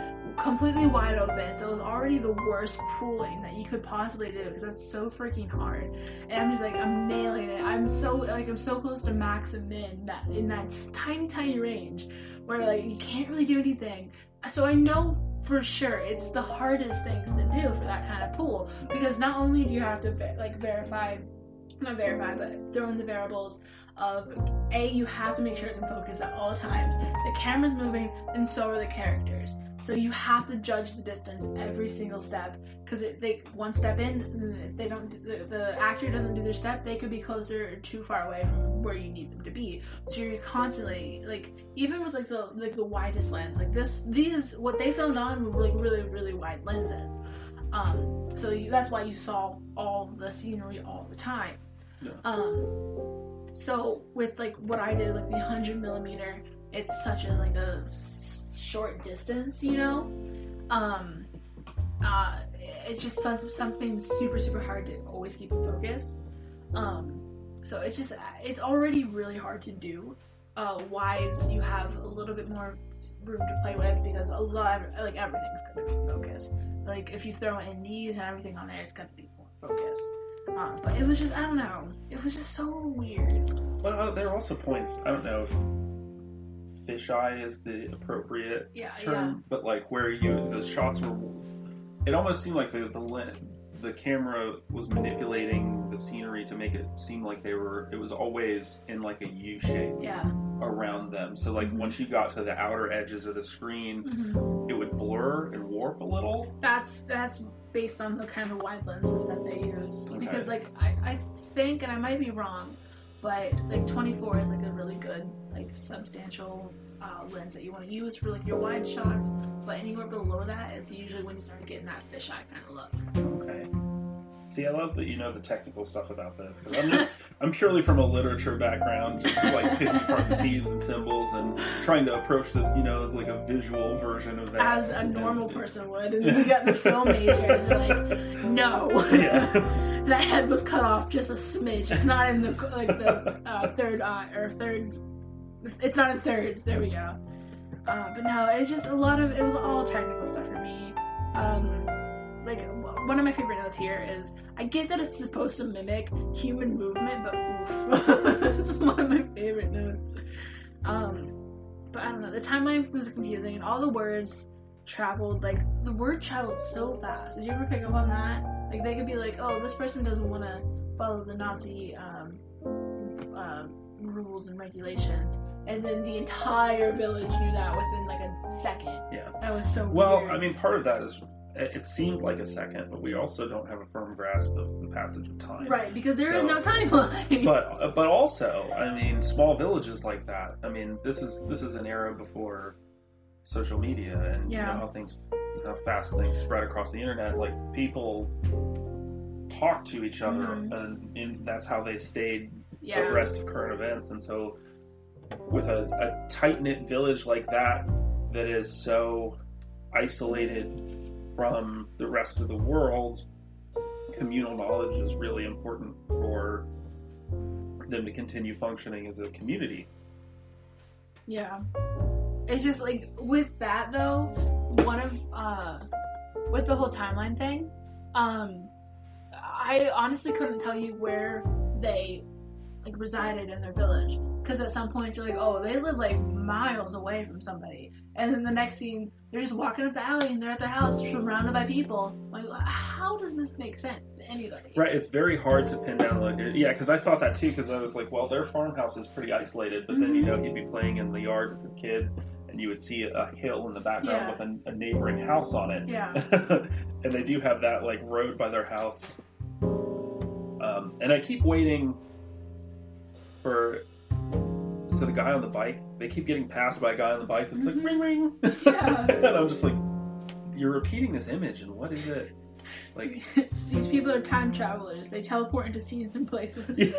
S2: completely wide open. So it was already the worst pooling that you could possibly do because that's so freaking hard. And I'm just like I'm nailing it. I'm so like I'm so close to max and min that in that tiny tiny range where like you can't really do anything. So I know for sure it's the hardest things to do for that kind of pool because not only do you have to like verify not verify but throw in the variables of a you have to make sure it's in focus at all times the camera's moving and so are the characters so you have to judge the distance every single step because if they one step in if they don't the, the actor doesn't do their step they could be closer or too far away from where you need them to be. So you're constantly like even with like the like the widest lens like this these what they filmed on were like really really wide lenses. Um so you, that's why you saw all the scenery all the time.
S1: Yeah.
S2: um so with like what i did like the 100 millimeter it's such a like a short distance you know? Um uh it's just some, something super super hard to always keep in focus. Um so it's just it's already really hard to do. Uh wides you have a little bit more room to play with because a lot like everything's gonna be focused. Like if you throw in these and everything on there it's gonna be more focused. Um, but it was just i don't know. It was just so weird.
S1: But uh, there are also points. I don't know if fisheye is the appropriate
S2: yeah
S1: term, but like where you those shots were. It almost seemed like the the lens, the camera was manipulating the scenery to make it seem like they were. It was always in like a U shape
S2: yeah
S1: around them. So like
S2: Mhm.
S1: once you got to the outer edges of the screen,
S2: hmm
S1: it would blur and warp a little.
S2: that's that's based on the kind of wide lenses that they use
S1: Okay.
S2: because like I, I think and i might be wrong but like 24 is like a really good like substantial uh, lens that you want to use for like your wide shots but anywhere below that is usually when you start getting that fisheye kind of look
S1: Okay. See, I love that you know the technical stuff about this because I'm just, I'm purely from a literature background, just like picking apart the themes and symbols and trying to approach this, you know, as like a visual version of that.
S2: as a normal
S1: And-
S2: person would and then you got the film majors are like no
S1: Yeah.
S2: that head was cut off just a smidge it's not in the like the uh, third eye or third it's not in thirds there we go uh, but no it's just a lot of it was all technical stuff for me um like one of my favorite notes here is I get that it's supposed to mimic human movement, but oof, it's one of my favorite notes. Um, but I don't know. The timeline was confusing, and all the words traveled like the word traveled so fast. Did you ever pick up on that? Like they could be like, "Oh, this person doesn't want to follow the Nazi um, uh, rules and regulations," and then the entire village knew that within like a second.
S1: Yeah.
S2: that was so.
S1: Well,
S2: weird.
S1: I mean, part of that is it seemed like a second, but we also don't have a firm grasp of the passage of time.
S2: right because there is
S1: So-
S2: no timeline.
S1: But but also, I mean, small villages like that. I mean, this is this is an era before social media and you know how things how fast things spread across the internet. Like people talk to each other,
S2: Mhm.
S1: and, and that's how they stayed
S2: yeah.
S1: abreast of current events. And so, with a, a tight knit village like that, that is so isolated from the rest of the world, communal knowledge is really important for them to continue functioning as a community.
S2: Yeah. It's just like with that though, one of uh, with the whole timeline thing, um, I honestly couldn't tell you where they like resided in their village because at some point you're like, oh, they live like miles away from somebody, and then the next scene they're just walking up the alley and they're at the house surrounded by people. Like, how does this make sense to anybody?
S1: Right, it's very hard to pin down. Like, yeah, because I thought that too. Because I was like, well, their farmhouse is pretty isolated, but then you know he'd be playing in the yard with his kids, and you would see a hill in the background
S2: Yeah.
S1: with a, a neighboring house on it.
S2: Yeah.
S1: and they do have that like road by their house. Um, and I keep waiting for so the guy on the bike. They keep getting passed by a guy on the bike. That's
S2: Mhm.
S1: like ring ring.
S2: Yeah.
S1: and I'm just like, you're repeating this image, and what is it? Like,
S2: These people are time travelers. They teleport into scenes and places.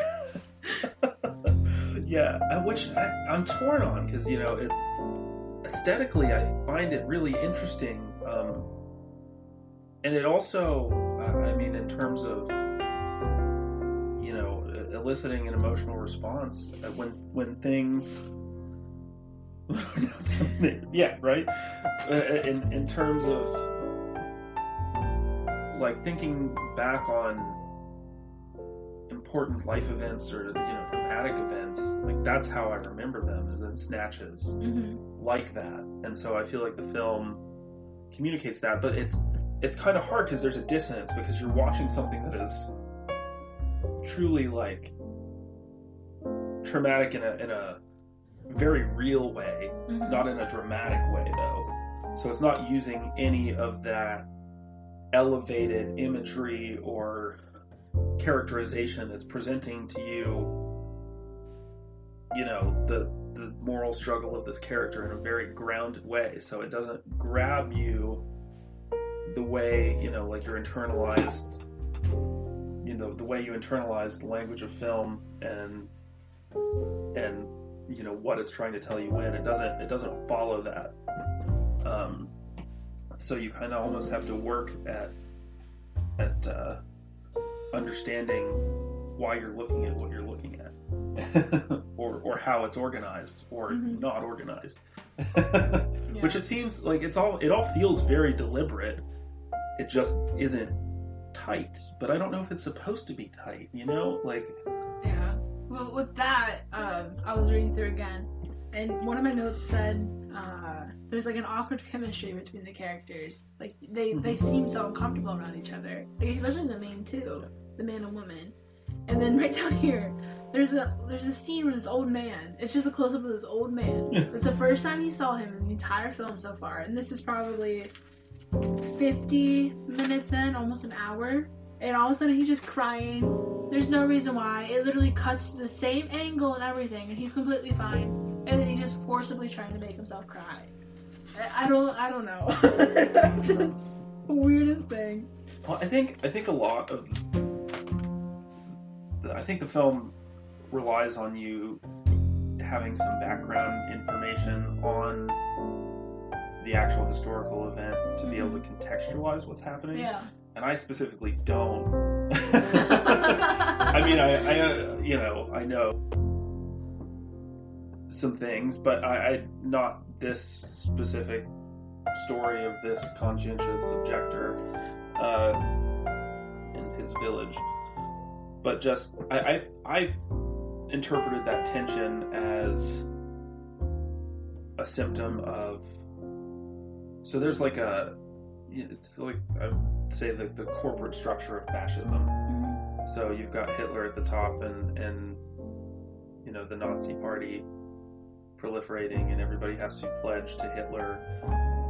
S1: yeah, uh, which I, I'm torn on because you know, it, aesthetically, I find it really interesting, um, and it also, uh, I mean, in terms of eliciting an emotional response uh, when when things. yeah, right. Uh, in in terms of like thinking back on important life events or you know dramatic events like that's how i remember them is in snatches
S2: hmm
S1: like that and so i feel like the film communicates that but it's it's kind of hard because there's a dissonance because you're watching something that is truly like traumatic in a in a very real way
S2: hmm
S1: not in a dramatic way though. So it's not using any of that elevated imagery or characterization that's presenting to you you know the the moral struggle of this character in a very grounded way. So it doesn't grab you the way you know like your internalized you know the way you internalize the language of film and and you know what it's trying to tell you when it doesn't it doesn't follow that um, so you kind of almost have to work at at uh, understanding why you're looking at what you're looking at or or how it's organized or
S2: Mhm.
S1: not organized
S2: Yeah.
S1: which it seems like it's all it all feels very deliberate it just isn't tight but i don't know if it's supposed to be tight you know like
S2: Yeah. Well, with that, um, I was reading through again, and one of my notes said uh, there's like an awkward chemistry between the characters. Like they they seem so uncomfortable around each other, like, especially the main two, the man and woman. And then right down here, there's a there's a scene with this old man. It's just a close up of this old man. It's the first time you saw him in the entire film so far, and this is probably 50 minutes in, almost an hour. And all of a sudden, he's just crying. There's no reason why. It literally cuts to the same angle and everything, and he's completely fine. And then he's just forcibly trying to make himself cry. I don't, I don't know. just weirdest thing.
S1: Well, I think I think a lot of I think the film relies on you having some background information on the actual historical event to be able to contextualize what's happening.
S2: Yeah.
S1: And I specifically don't. I mean, I, I uh, you know, I know some things, but I, I not this specific story of this conscientious objector uh, and his village. But just I, I I've interpreted that tension as a symptom of. So there's like a, it's like I would say the the corporate structure of fascism. So you've got Hitler at the top, and and you know the Nazi Party proliferating, and everybody has to pledge to Hitler,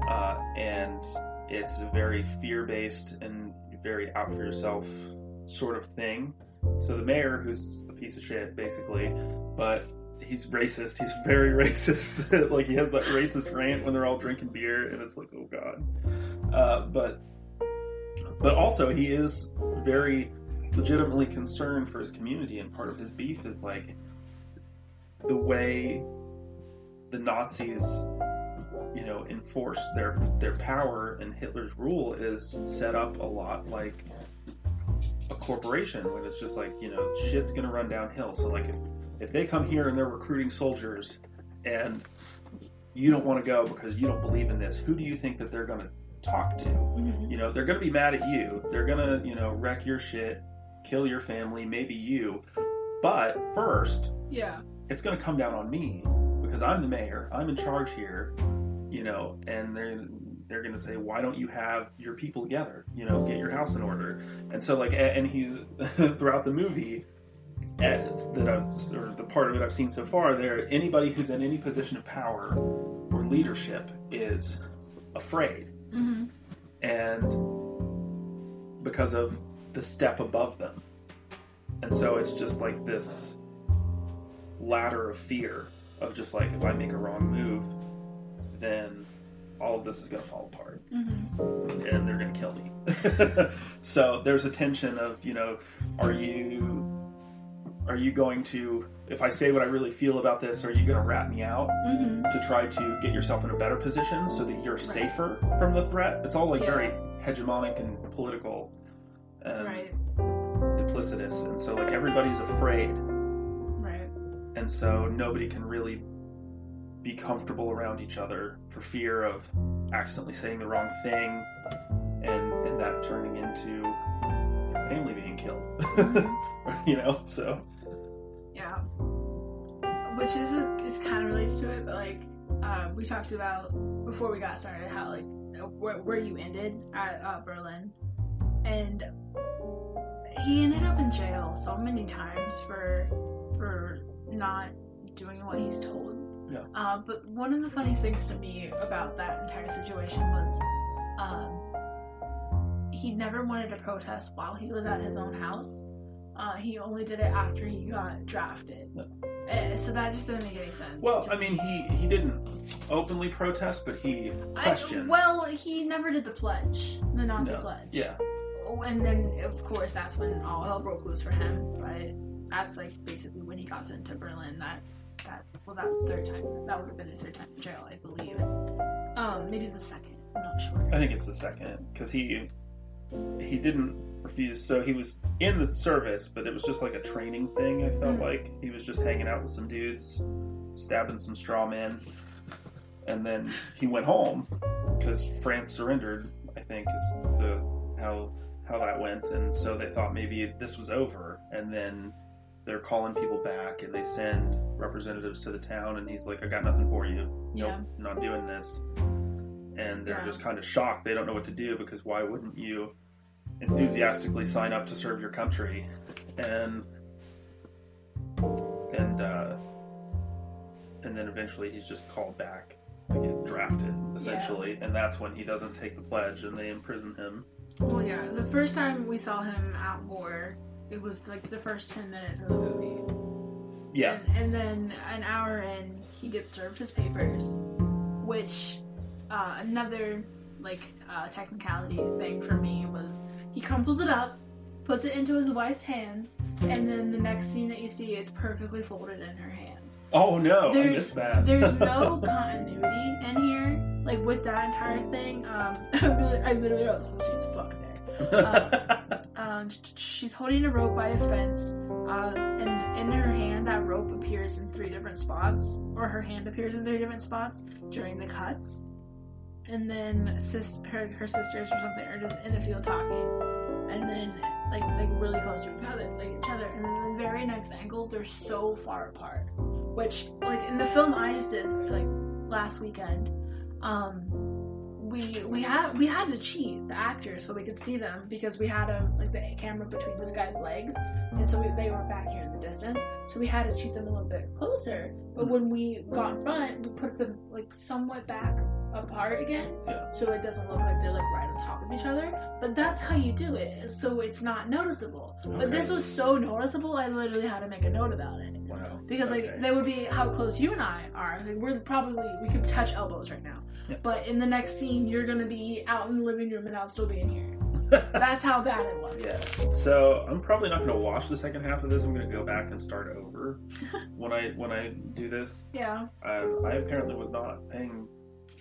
S1: uh, and it's a very fear-based and very out for yourself sort of thing. So the mayor, who's a piece of shit, basically, but he's racist. He's very racist. like he has that racist rant when they're all drinking beer, and it's like, oh god. Uh, but but also he is very legitimately concerned for his community, and part of his beef is like the way the Nazis, you know, enforce their their power and Hitler's rule is set up a lot like a corporation when it's just like you know shit's gonna run downhill. So like if if they come here and they're recruiting soldiers and you don't want to go because you don't believe in this, who do you think that they're going to talk to?
S2: Mhm.
S1: You know, they're going to be mad at you. They're going to, you know, wreck your shit, kill your family, maybe you. But first,
S2: Yeah.
S1: it's going to come down on me because I'm the mayor. I'm in charge here, you know, and they're they're going to say, "Why don't you have your people together? You know, get your house in order." And so, like, and he's throughout the movie. As that I've, or the part of it I've seen so far, there anybody who's in any position of power or leadership is afraid,
S2: hmm
S1: and because of the step above them, and so it's just like this ladder of fear of just like if I make a wrong move, then all of this is going to fall apart.
S2: Hmm
S1: and they're going to kill me. so there's a tension of you know, are you are you going to if I say what I really feel about this, are you going to rat me out
S2: hmm
S1: to try to get yourself in a better position so that you're safer from the threat? It's all like
S2: Yeah.
S1: very hegemonic and political and
S2: Right.
S1: duplicitous, and so like everybody's afraid
S2: Right.
S1: and so nobody can really be comfortable around each other for fear of accidentally saying the wrong thing and and that turning into family being killed
S2: Mhm.
S1: you know so
S2: Yeah. Which is is kind of relates to it, but like uh, we talked about before we got started, how like where, where you ended at uh, Berlin, and he ended up in jail so many times for for not doing what he's told.
S1: Yeah.
S2: Uh, but one of the funniest things to me about that entire situation was, um, he never wanted to protest while he was at his own house. Uh, he only did it after he got drafted. Uh, so that just didn't make any sense.
S1: well i mean he he didn't openly protest but he
S2: I- well, he never did the pledge, the Nazi
S1: No.
S2: pledge.
S1: yeah
S2: Oh, and then of course that's when all hell broke loose for him. But that's like basically when he got sent to Berlin. That that well that third time that would have been his third time in jail, I believe. Um, maybe it's the second. I'm not sure.
S1: i think it's the second because he he didn't refuse. So he was in the service but it was just like a training thing i felt
S2: Mhm.
S1: like. He was just hanging out with some dudes stabbing some straw men. And then he went home because france surrendered i think is the how how that went. And so they thought maybe this was over. And then they're calling people back and they send representatives to the town and he's like i got nothing for you. Nope
S2: Yeah.
S1: not doing this. And they're
S2: Yeah.
S1: just kind of shocked. They don't know what to do because why wouldn't you enthusiastically sign up to serve your country and and uh and then eventually he's just called back to get drafted essentially and that's when he doesn't take the pledge and they imprison him
S2: Well, yeah. The first time we saw him at war, it was like the first ten minutes of the movie.
S1: yeah
S2: And, and then an hour in, he gets served his papers, which uh, another like uh, technicality thing for me was he crumples it up, puts it into his wife's hands, and then the next scene that you see is perfectly folded in her hands.
S1: oh no i
S2: There's-
S1: missed that
S2: There's no continuity in here, like with that entire thing. Um, I really, I literally the whole scene's fucked there. Um, sh- she's holding a rope by a fence, uh, and in her hand, that rope appears in three different spots, or her hand appears in three different spots during the cuts. And then sis, her, her sisters or something are just in the field talking, and then like like really close to each other, like each other. And then the very next angle, they're so far apart. Which like in the film I just did like last weekend, um, we we had we had to cheat the actors so we could see them because we had a like the camera between this guy's legs and so we, they were back here in the distance so we had to cheat them a little bit closer but when we got in front we put them like somewhat back apart again
S1: Yeah.
S2: so it doesn't look like they're like right on top of each other but that's how you do it so it's not noticeable but this was so noticeable i literally had to make a note about it
S1: wow
S2: because like
S1: Okay.
S2: that would be how close you and I are. Like we're probably we could touch elbows right now.
S1: Yeah.
S2: But in the next scene, you're gonna be out in the living room and I'll still be in here. That's how bad it was.
S1: Yeah. So I'm probably not to watch the second half of this. I'm to go back and start over when I when I do this.
S2: Yeah.
S1: Um, I apparently was not paying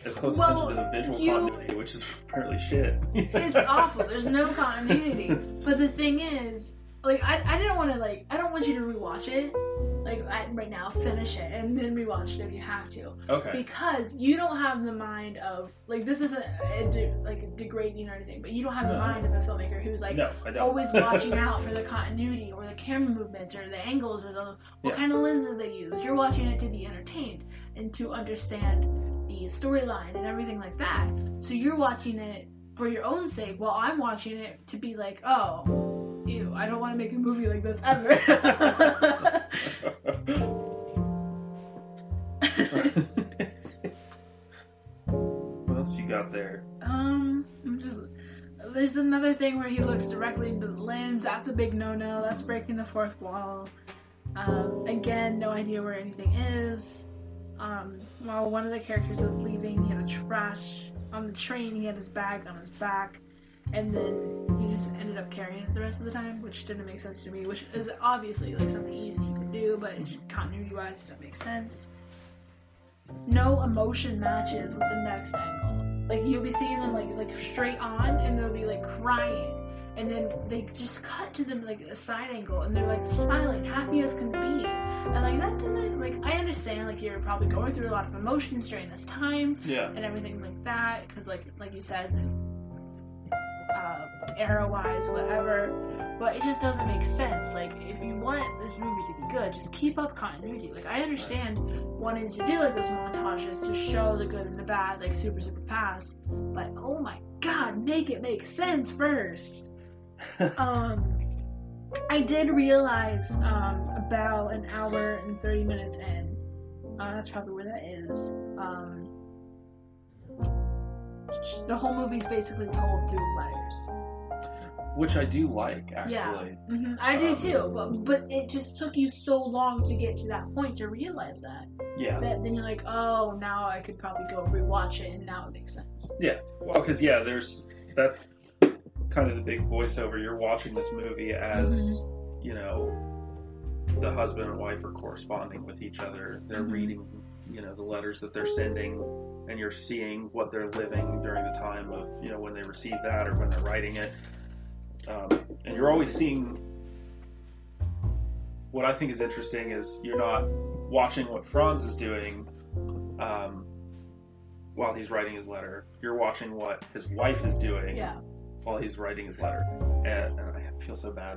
S1: as close
S2: Well,
S1: attention to the visual
S2: you-
S1: continuity, which is apparently shit.
S2: It's awful. There's no continuity. But the thing is, like I, I didn't want to like I don't want you to rewatch it like I, right now finish it and then rewatch it if you have to
S1: Okay.
S2: because you don't have the mind of like this isn't a, de- like degrading or anything but you don't have the mind of a filmmaker who's like
S1: no,
S2: always watching out for the continuity or the camera movements or the angles or the what
S1: Yeah.
S2: kind of lenses they use. You're watching it to be entertained and to understand the storyline and everything like that. So you're watching it for your own sake while I'm watching it to be like, oh, ew, I don't want to make a movie like this ever.
S1: what else you got there?
S2: Um, I'm just. There's another thing where he looks directly into the lens. That's a big no-no. That's breaking the fourth wall. Um, again, no idea where anything is. Um, while one of the characters was leaving, he had a trash on the train. He had his bag on his back, and then he just ended up carrying it the rest of the time, which didn't make sense to me. Which is obviously like something easy you could do, but continuity-wise, it doesn't make sense. No emotion matches with the next angle. Like you'll be seeing them like like straight on, and they'll be like crying, and then they just cut to them like a side angle, and they're like smiling, happy as can be, and like that doesn't like I understand like you're probably going through a lot of emotions during this time
S1: Yeah.
S2: and everything like that, because like like you said, uh, arrow wise, whatever. But it just doesn't make sense. Like if you want this movie to be good, just keep up continuity. Like I understand wanting to do like those montages to show the good and the bad, like super super fast. But oh my god, make it make sense first. um, I did realize um, about an hour and thirty minutes in. Uh, that's probably where that is. Um, the whole movie's basically told through letters.
S1: Which I do like, actually.
S2: Yeah. hmm I do
S1: Um,
S2: too, but but it just took you so long to get to that point to realize that.
S1: Yeah.
S2: That then you're like, oh, now I could probably go rewatch it, and now it makes sense. Yeah.
S1: Well, because yeah, there's that's kind of the big voiceover. You're watching this movie as
S2: Mm-hmm.
S1: you know the husband and wife are corresponding with each other. They're
S2: Mhm.
S1: reading, you know, the letters that they're sending, and you're seeing what they're living during the time of you know when they receive that or when they're writing it. Um, and you're always seeing. What I think is interesting is you're not watching what Franz is doing. Um, while he's writing his letter. You're watching what his wife is doing
S2: Yeah.
S1: while he's writing his letter. And, and I feel so bad.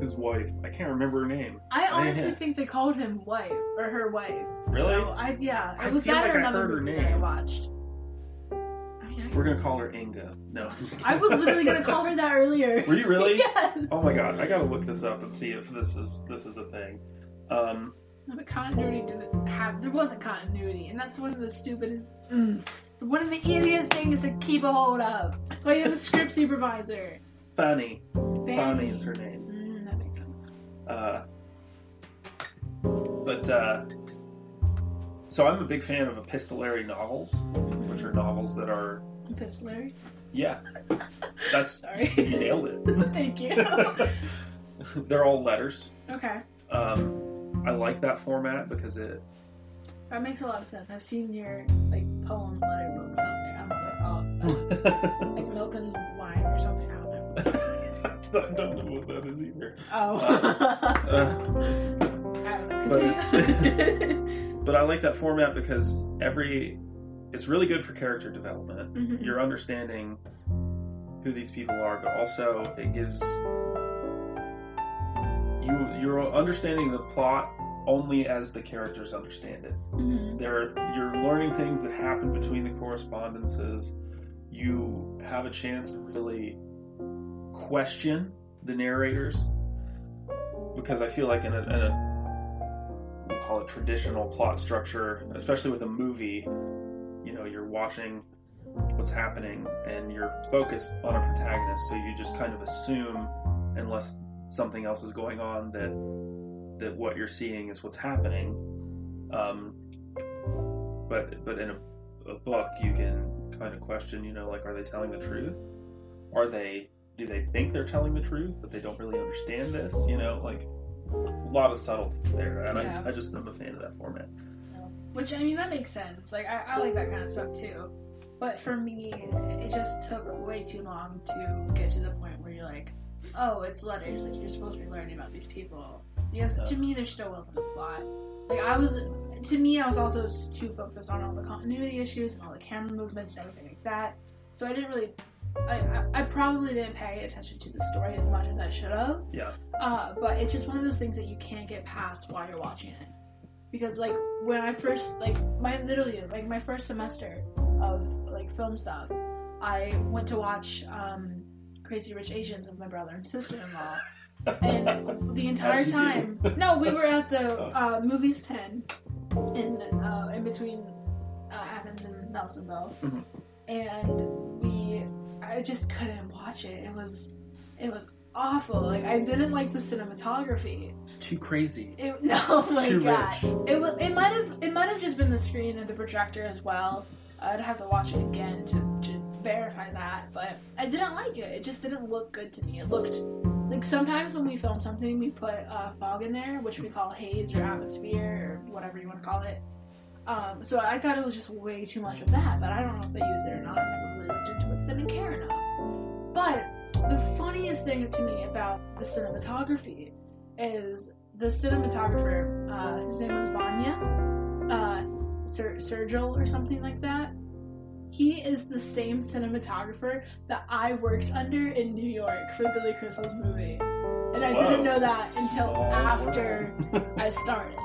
S1: His wife, I can't remember her name.
S2: I honestly think they called him wife or her wife.
S1: Really?
S2: So I yeah, it
S1: I
S2: was that
S1: like
S2: or
S1: I
S2: another movie that I
S1: name.
S2: watched. I mean, I-
S1: We're gonna call her Inga. No.
S2: I was literally gonna call her that earlier.
S1: Were you really?
S2: yes.
S1: Oh my god, I gotta look this up and see if this is this is a thing. Um,
S2: No, But continuity didn't have. There wasn't continuity, and that's one of the stupidest. Mm, one of the easiest things to keep a hold of. But you have a script supervisor.
S1: Fanny.
S2: Fanny.
S1: Fanny is her name.
S2: Mm, that makes sense.
S1: Uh, but uh, so I'm a big fan of epistolary novels, which are novels that are
S2: Epistolary.
S1: yeah. That's
S2: Sorry.
S1: you nailed it.
S2: Thank you.
S1: They're all letters.
S2: okay,
S1: Um, I like that format because it.
S2: that makes a lot of sense. I've seen your like poem letter books out there. I don't know what they're called. Like milk and wine. I don't know.
S1: I don't know what that is either.
S2: Oh.
S1: Uh,
S2: I
S1: but but I like that format because every it's really good for character development.
S2: Mhm.
S1: You're understanding who these people are, but also it gives you you're understanding the plot only as the characters understand it.
S2: Mhm.
S1: There, you're learning things that happen between the correspondences. You have a chance to really question the narrators because I feel like in a, in a we'll call it traditional plot structure, especially with a movie, you know, you're watching what's happening and you're focused on a protagonist, so you just kind of assume, unless something else is going on, that that what you're seeing is what's happening. Um, but but in a, a book, you can kind of question, you know, like, are they telling the truth? Are they do they think they're telling the truth, but they don't really understand this? You know, like a lot of subtleties there, and
S2: Yeah.
S1: I, I just am a fan of that format.
S2: Which I mean that makes sense. Like I, I like that kind of stuff too. But for me, it just took way too long to get to the point where you're like, oh, it's letters. Like you're supposed to be learning about these people. Because
S1: Yeah.
S2: to me, there still wasn't a plot. Like I was, to me, I was also too focused on all the continuity issues and all the camera movements and everything like that. So I didn't really. I, I, I probably didn't pay attention to the story as much as I should have.
S1: Yeah.
S2: Uh, but it's just one of those things that you can't get past while you're watching it. Because like when I first like my literally like my first semester of like film stuff, I went to watch um, Crazy Rich Asians with my brother and sister in law. And the entire
S1: As you do.
S2: time, no, we were at the
S1: Oh.
S2: uh, movies ten in uh, in between uh, Athens and Nelsonville,
S1: Mhm.
S2: and I just couldn't watch it. It was it was awful. Like I didn't like the cinematography.
S1: It's too crazy.
S2: It, no, oh my
S1: Too
S2: god.
S1: rich.
S2: It was. It might have. It might have just been the screen and the projector as well. I'd have to watch it again to just verify that. But I didn't like it. It just didn't look good to me. It looked like sometimes when we film something, we put uh, fog in there, which we call haze or atmosphere or whatever you want to call it. Um, so I thought it was just way too much of that. But I don't know if they used it or not. I never really looked into it I didn't care enough. But the funniest thing to me about the cinematography is the cinematographer, uh, his name was Vanya, uh, Sir Sergil or something like that. He is the same cinematographer that I worked under in New York for Billy Crystal's movie. And I
S1: Whoa.
S2: didn't know that until after I started.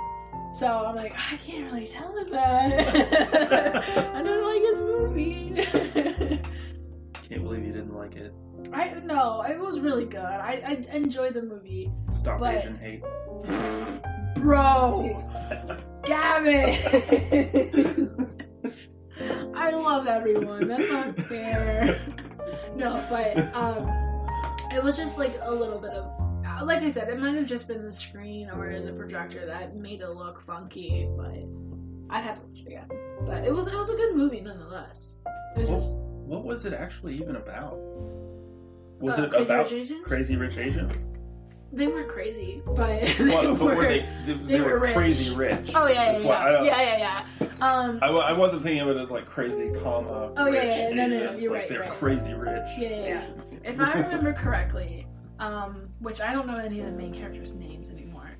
S2: So I'm like, I can't really tell him that. I don't like his movie.
S1: Can't believe you didn't like it.
S2: I no, it was really good. I, I enjoyed the movie.
S1: Stop
S2: But-
S1: Asian hate.
S2: Bro, Gavin. I love everyone. That's not fair. No, but um, it was just like a little bit of, like I said, it might have just been the screen or the projector that made it look funky. But I'd have to watch it again. But it was it was a good movie nonetheless. Was just
S1: What was it actually even about? Was
S2: uh,
S1: it
S2: Crazy
S1: about
S2: Rich
S1: Crazy Rich Asians?
S2: They weren't crazy, but they
S1: Well, but
S2: were.
S1: were they? They, they
S2: were
S1: were
S2: rich.
S1: crazy rich.
S2: Oh yeah, yeah,
S1: what-
S2: yeah,
S1: don't-
S2: yeah, yeah, yeah. Um,
S1: I, I wasn't thinking of it as like crazy, comma.
S2: Oh, yeah, yeah, no, no, no, you're
S1: like
S2: right,
S1: They're
S2: right.
S1: crazy rich.
S2: Yeah, yeah, yeah. If I remember correctly, um, which I don't know any of the main characters' names anymore,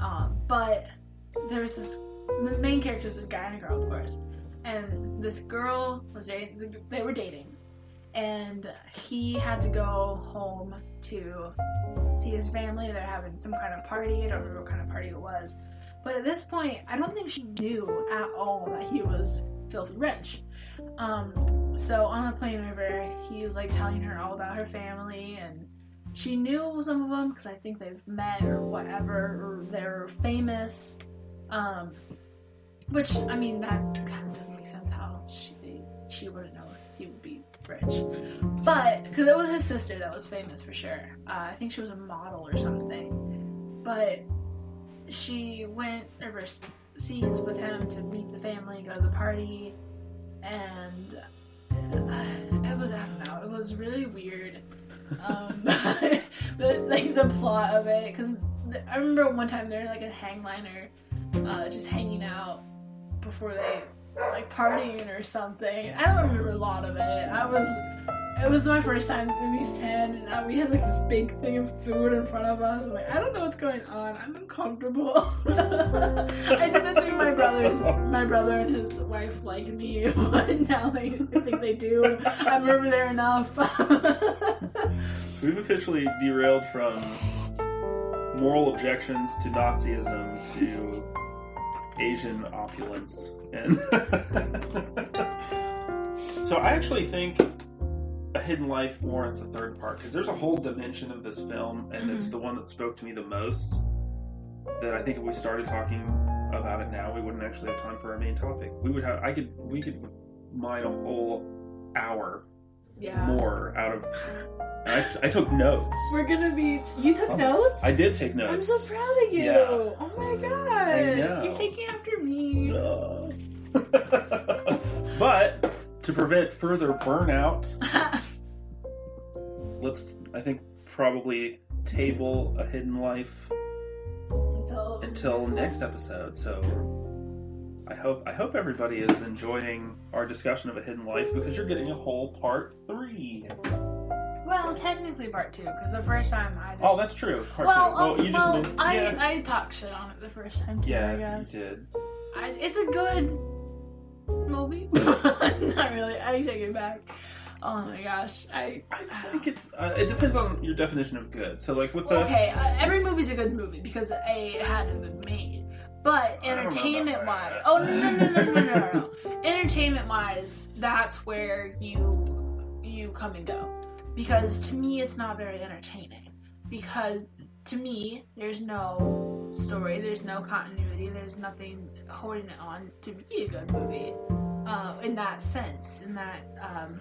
S2: um, but there was this the main characters a guy and a girl, of course, and this girl was dating. They were dating, and he had to go home to see his family. They're having some kind of party. I don't remember what kind of party it was. But at this point, I don't think she knew at all that he was filthy rich. Um, so on the plane over, he was like telling her all about her family, and she knew some of them because I think they've met or whatever, or they're famous. Um, which I mean, that kind of doesn't make sense how she she wouldn't know if he would be rich, but because it was his sister that was famous for sure. Uh, I think she was a model or something, but she went overseas with him to meet the family, go to the party, and uh, it was I don't know, it was really weird. Um, the, like the plot of it, because I remember one time they're like a hangliner, uh, just hanging out before they like partying or something. I don't remember a lot of it. I was. It was my first time at movies 10, and uh, we had like this big thing of food in front of us. I'm like, I don't know what's going on. I'm uncomfortable. I didn't think my brothers, my brother and his wife liked me, but now they, I think they do. I'm over there enough.
S1: So we've officially derailed from moral objections to Nazism to Asian opulence, and so I actually think a Hidden Life warrants a third part because there's a whole dimension of this film, and it's
S2: Mhm.
S1: the one that spoke to me the most. That I think if we started talking about it now, we wouldn't actually have time for our main topic. We would have, I could, we could mine a whole hour
S2: yeah.
S1: more out of. I, I took notes.
S2: We're gonna be. You took notes?
S1: I did take notes.
S2: I'm so proud of you.
S1: Yeah.
S2: Oh my god.
S1: I know.
S2: You're taking after me.
S1: Uh. but to prevent further burnout, let's I think probably table a hidden life
S2: until
S1: until next episode. So I hope I hope everybody is enjoying our discussion of a hidden life because you're getting a whole part three.
S2: Well, technically part two, because the first time I just.
S1: Oh, that's true. Part
S2: well,
S1: two.
S2: also,
S1: you just
S2: well,
S1: meant-
S2: I
S1: yeah,
S2: I talked shit on it the first time too. I
S1: yeah, you did.
S2: I, it's a good movie. Not really. I take it back. Oh my gosh, I.
S1: I think it's. Uh, it depends on your definition of good. So, like with the.
S2: Okay, uh, every movie's a good movie because A, it hadn't been made. But
S1: I don't know about
S2: entertainment wise, oh no no no no no no no, no. entertainment wise, that's where you you come and go. Because to me, it's not very entertaining. Because to me, there's no story, there's no continuity, there's nothing holding it on to be a good movie. Uh, in that sense, in that um,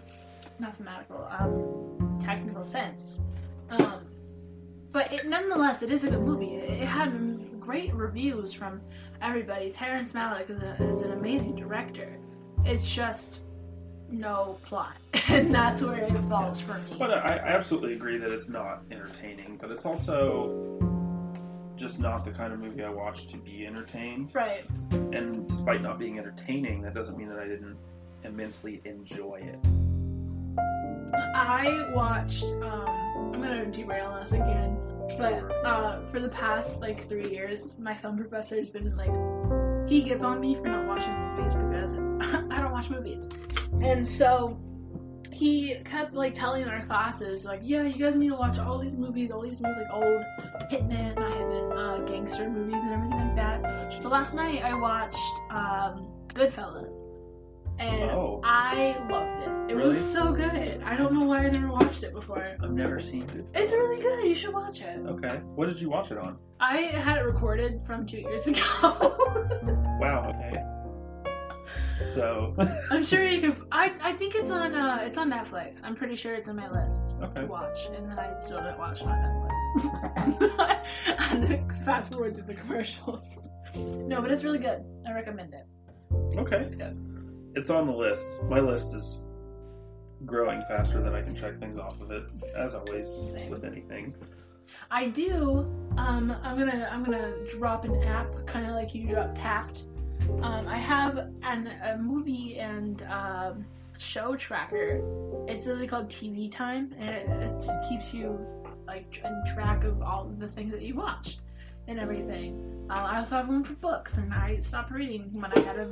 S2: mathematical, um, technical sense. Um, but it, nonetheless, it is a good movie. It, it had great reviews from everybody. Terrence Malick is, a, is an amazing director. It's just no plot, and that's where it falls for me.
S1: But I, I absolutely agree that it's not entertaining, but it's also just not the kind of movie I watch to be entertained.
S2: Right.
S1: And despite not being entertaining, that doesn't mean that I didn't immensely enjoy it.
S2: I watched. Um, I'm gonna derail us again, but uh, for the past like three years, my film professor has been like, he gets on me for not watching movies because I don't watch movies, and so he kept like telling our classes like, yeah, you guys need to watch all these movies, all these movies like old hitman, not hitman, uh, gangster movies and everything like that. So last night I watched um, Goodfellas, and
S1: Oh.
S2: I loved it. It
S1: Really?
S2: was so good. I don't know why I never watched it before.
S1: I've never seen it.
S2: It's really good. You should watch it.
S1: Okay. What did you watch it on?
S2: I had it recorded from two years ago.
S1: Wow. Okay. So.
S2: I'm sure you can. I I think it's on uh it's on Netflix. I'm pretty sure it's on my list
S1: okay.
S2: to watch, and then I still didn't watch it on Netflix. and fast forward to the commercials. No, but it's really good. I recommend it.
S1: Okay.
S2: It's good.
S1: It's on the list. My list is growing faster than I can check things off of it, as always
S2: Same.
S1: with anything.
S2: I do. Um, I'm gonna I'm gonna drop an app, kind of like you dropped Tapped. Um, I have an, a movie and um, show tracker. It's literally called TV Time, and it, it keeps you like in track of all the things that you watched and everything. Um, I also have one for books, and I stopped reading when I had to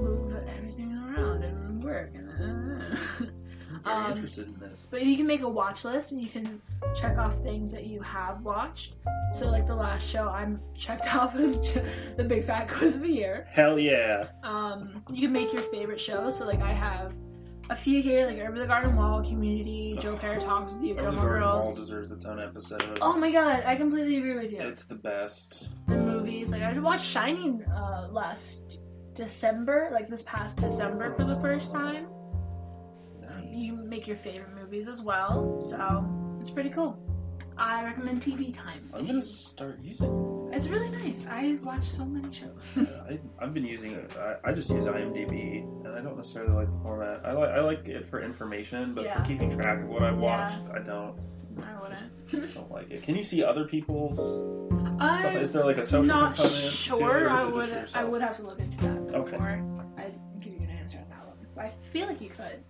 S2: move everything around and work. And
S1: I'm very
S2: Um,
S1: interested in this.
S2: But you can make a watch list and you can check off things that you have watched. So, like the last show I'm checked off is the Big Fat Quiz of the Year.
S1: Hell yeah.
S2: Um, you can make your favorite show. So, like I have a few here, like Over the Garden Wall, Community, Joe Pera Talks with You,
S1: Over the
S2: Gilmore
S1: Garden Wall deserves its own episode.
S2: Oh my god, I completely agree with you.
S1: It's the best.
S2: The movies, like I watched Shining uh, last December, like this past December for the first time. You make your favorite movies as well, so it's pretty cool. I recommend TV Time.
S1: I'm gonna start using. It.
S2: It's really nice. I watch so many shows.
S1: it. I, I've been using it. I, I just use IMDb, and I don't necessarily like the format. I like I like it for information, but
S2: Yeah.
S1: for keeping track of what
S2: Yeah.
S1: watched, I don't
S2: I wouldn't.
S1: don't like it. Can you see other people's?
S2: I'm
S1: Is there like a social
S2: not
S1: component? to it, or
S2: sure. I would. I would have to look into that
S1: Okay.
S2: before I give you an answer on that one. But I feel like you could.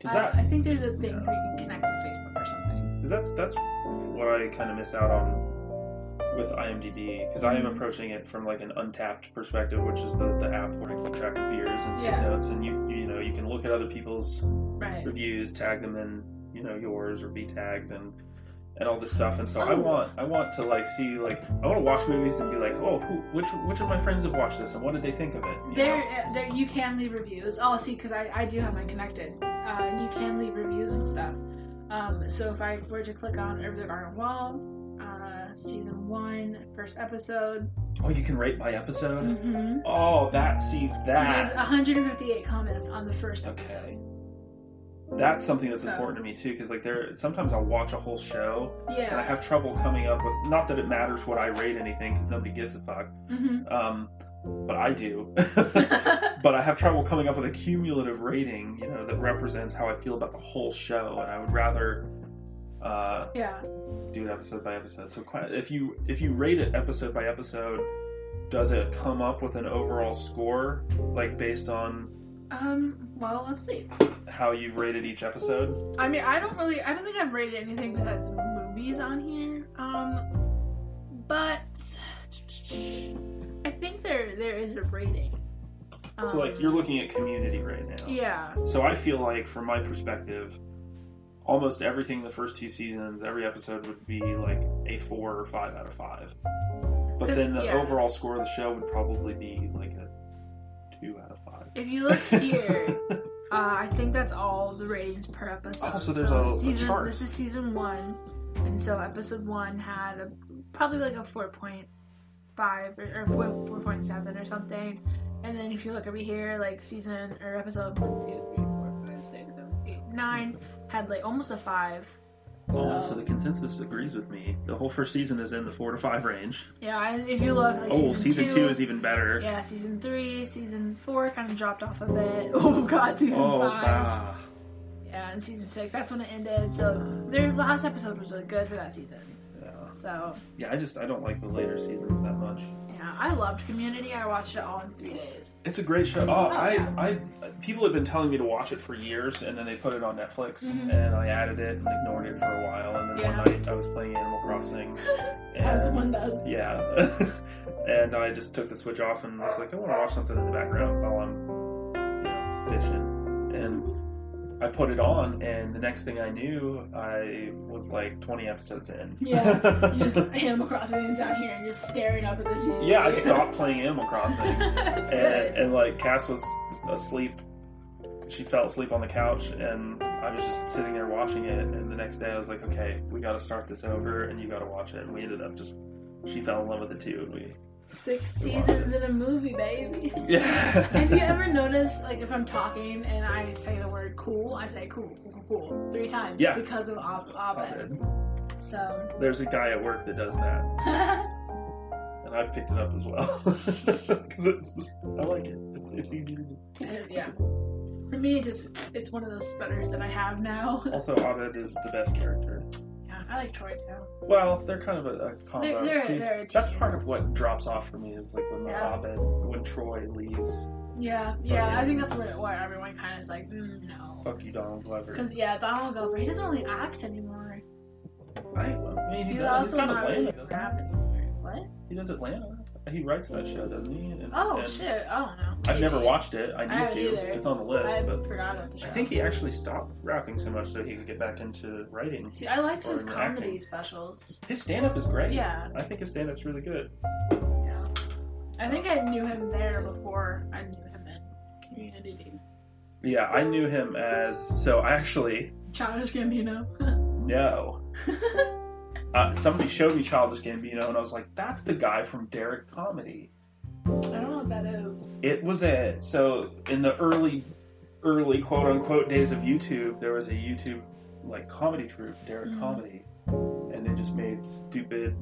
S1: 'Cause
S2: I,
S1: that,
S2: I think there's a thing where you can connect to Facebook or something.
S1: 'cause that's that's what I kind of miss out on with IMDb because I am
S2: Mhm.
S1: approaching it from like an Untappd perspective, which is the, the app where I keep track of beers and take
S2: Yeah.
S1: notes, and you you know you can look at other people's
S2: Right.
S1: reviews, tag them in you know yours or be tagged and and all this stuff. And so I
S2: Oh.
S1: want I want to like see like I want to watch movies and be like, oh, who which which of my friends have watched this and what did they think of it? You
S2: There, uh, there, you can leave reviews. Oh, see, because I, I do have mine connected. Uh, and you can leave reviews and stuff. Um, so if I were to click on Over the Garden Wall, uh, season one, first episode.
S1: Oh, you can rate by episode.
S2: Mm-hmm.
S1: Oh, that see
S2: So there's 158 comments on the first episode. Okay.
S1: That's something that's
S2: So-
S1: important to me too because like there sometimes I'll watch a whole show and I have trouble coming up with not that it matters what I rate anything because nobody gives a fuck.
S2: hmm
S1: Um, but I do. but I have trouble coming up with a cumulative rating, you know, that represents how I feel about the whole show, and I would rather uh,
S2: yeah.
S1: do it episode by episode. So if you if you rate it episode by episode, does it come up with an overall score, like based on
S2: Um. Well, let's see.
S1: How you rated each episode?
S2: I mean, I don't really. I don't think I've rated anything besides movies on here. Um. But I think there there is a rating. Um,
S1: So like you're looking at Community right now.
S2: Yeah.
S1: So I feel like, from my perspective, almost everything the first two seasons, every episode would be like a four or five out of five. But then the
S2: yeah.
S1: overall score of the show would probably be
S2: If you look here, uh, I think that's all the ratings per episode.
S1: Oh, so there's a- a
S2: season.
S1: chart.
S2: This is season one, and so episode one had a, probably like a four point five or, or four point seven or something. And then if you look over here, like season or episode one, two, three, four, five, six, seven, eight, nine had like almost a five.
S1: Oh, so the consensus agrees with me. The whole first season is in the four to five range.
S2: Yeah, and if you look, like
S1: oh,
S2: season,
S1: season two, is even better.
S2: Yeah, season three, season four kind of dropped off a bit. Oh god, season
S1: Oh,
S2: five.
S1: wow.
S2: Yeah, and season six, that's when it ended. So their last episode was really good for that season.
S1: Yeah.
S2: So
S1: yeah, I just I don't like the later seasons that much.
S2: Yeah, I loved Community. I watched it all in three days.
S1: It's a great show. Oh,
S2: Oh,
S1: I,
S2: yeah.
S1: I, people have been telling me to watch it for years, and then they put it on Netflix,
S2: Mhm.
S1: and I added it and ignored it for a while, and then
S2: Yeah.
S1: one night I was playing Animal Crossing,
S2: As one does.
S1: yeah, and I just took the switch off and was like, I want to watch something in the background while I'm, you know, fishing, and I put it on, and the next thing I knew, I was like 20 episodes in.
S2: Yeah, You just Animal Crossing down here and just staring up at the TV.
S1: yeah, I stopped playing Animal Crossing. And, and like Cass was asleep. She fell asleep on the couch, and I was just sitting there watching it. And the next day, I was like, "Okay, we got to start this over, and you got to watch it." And we ended up just she fell in love with it too, and we
S2: Six seasons in a movie, baby.
S1: yeah.
S2: Have you ever noticed, like, if I'm talking and I say the word cool, I say cool, cool, cool, three times
S1: Yeah.
S2: because of Ab- Abed. So,
S1: There's a guy at work that does that, and I've picked it up as well because it's just, I like it. It's it's easy to do.
S2: yeah. For me, it just it's one of those stutters that I have now.
S1: Also, Abed is the best character.
S2: I like Troy too.
S1: Well, they're kind of a, a combo.
S2: They're- they're-
S1: See,
S2: they're a
S1: that's part of what drops off for me is like when the
S2: Yeah.
S1: Abed, when Troy leaves.
S2: Yeah, yeah. I think that's where, where everyone kind of is like, mm, no.
S1: Fuck you, Donald Glover.
S2: Because yeah, Donald Glover, he doesn't really act anymore.
S1: I, I mean, he
S2: He's
S1: does. He's
S2: also
S1: got
S2: not really rap anymore. What?
S1: He does Atlanta. He writes that show, doesn't he? And,
S2: Oh
S1: and
S2: shit! I don't know.
S1: I've never watched it. I
S2: I
S1: need
S2: haven't
S1: to.
S2: either.
S1: It's on the list,
S2: I
S1: but
S2: forgot about the show.
S1: I think he actually stopped rapping so much so he could get back into writing.
S2: See, I liked his comedy
S1: acting.
S2: specials.
S1: His stand-up is great.
S2: Yeah,
S1: I think his stand-up's really good.
S2: yeah. I think I knew him there before I knew him in Community.
S1: Yeah, I knew him as so. I actually
S2: Childish Gambino.
S1: know. Uh, somebody showed me Childish Gambino, and I was like, "That's the guy from Derrick Comedy."
S2: I don't know what that is.
S1: It was a so in the early, early quote unquote days of YouTube, there was a YouTube like comedy troupe, Derrick
S2: Mhm.
S1: Comedy, and they just made stupid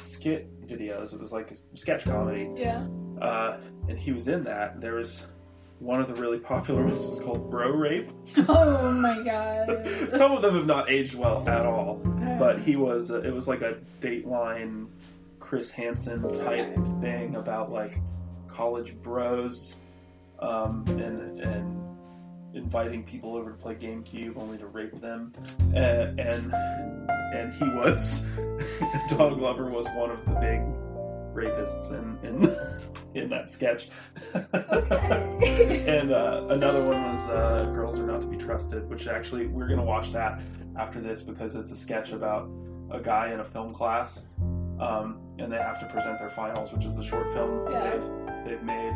S1: skit videos. It was like sketch comedy,
S2: Yeah.
S1: uh, and he was in that. There was one of the really popular ones was called Bro Rape.
S2: Oh my god.
S1: Some of them have not aged well at all, but he was. It was like a Dateline, Chris Hansen type thing about like college bros, um, and and inviting people over to play GameCube only to rape them, and and, and he was Donald Glover was one of the big rapists in in, in that sketch.
S2: Okay.
S1: and uh, another one was uh, "Girls Are Not to Be Trusted," which actually we're gonna watch that after this because it's a sketch about a guy in a film class, um, and they have to present their finals, which is a short film
S2: Yeah.
S1: they've they've made,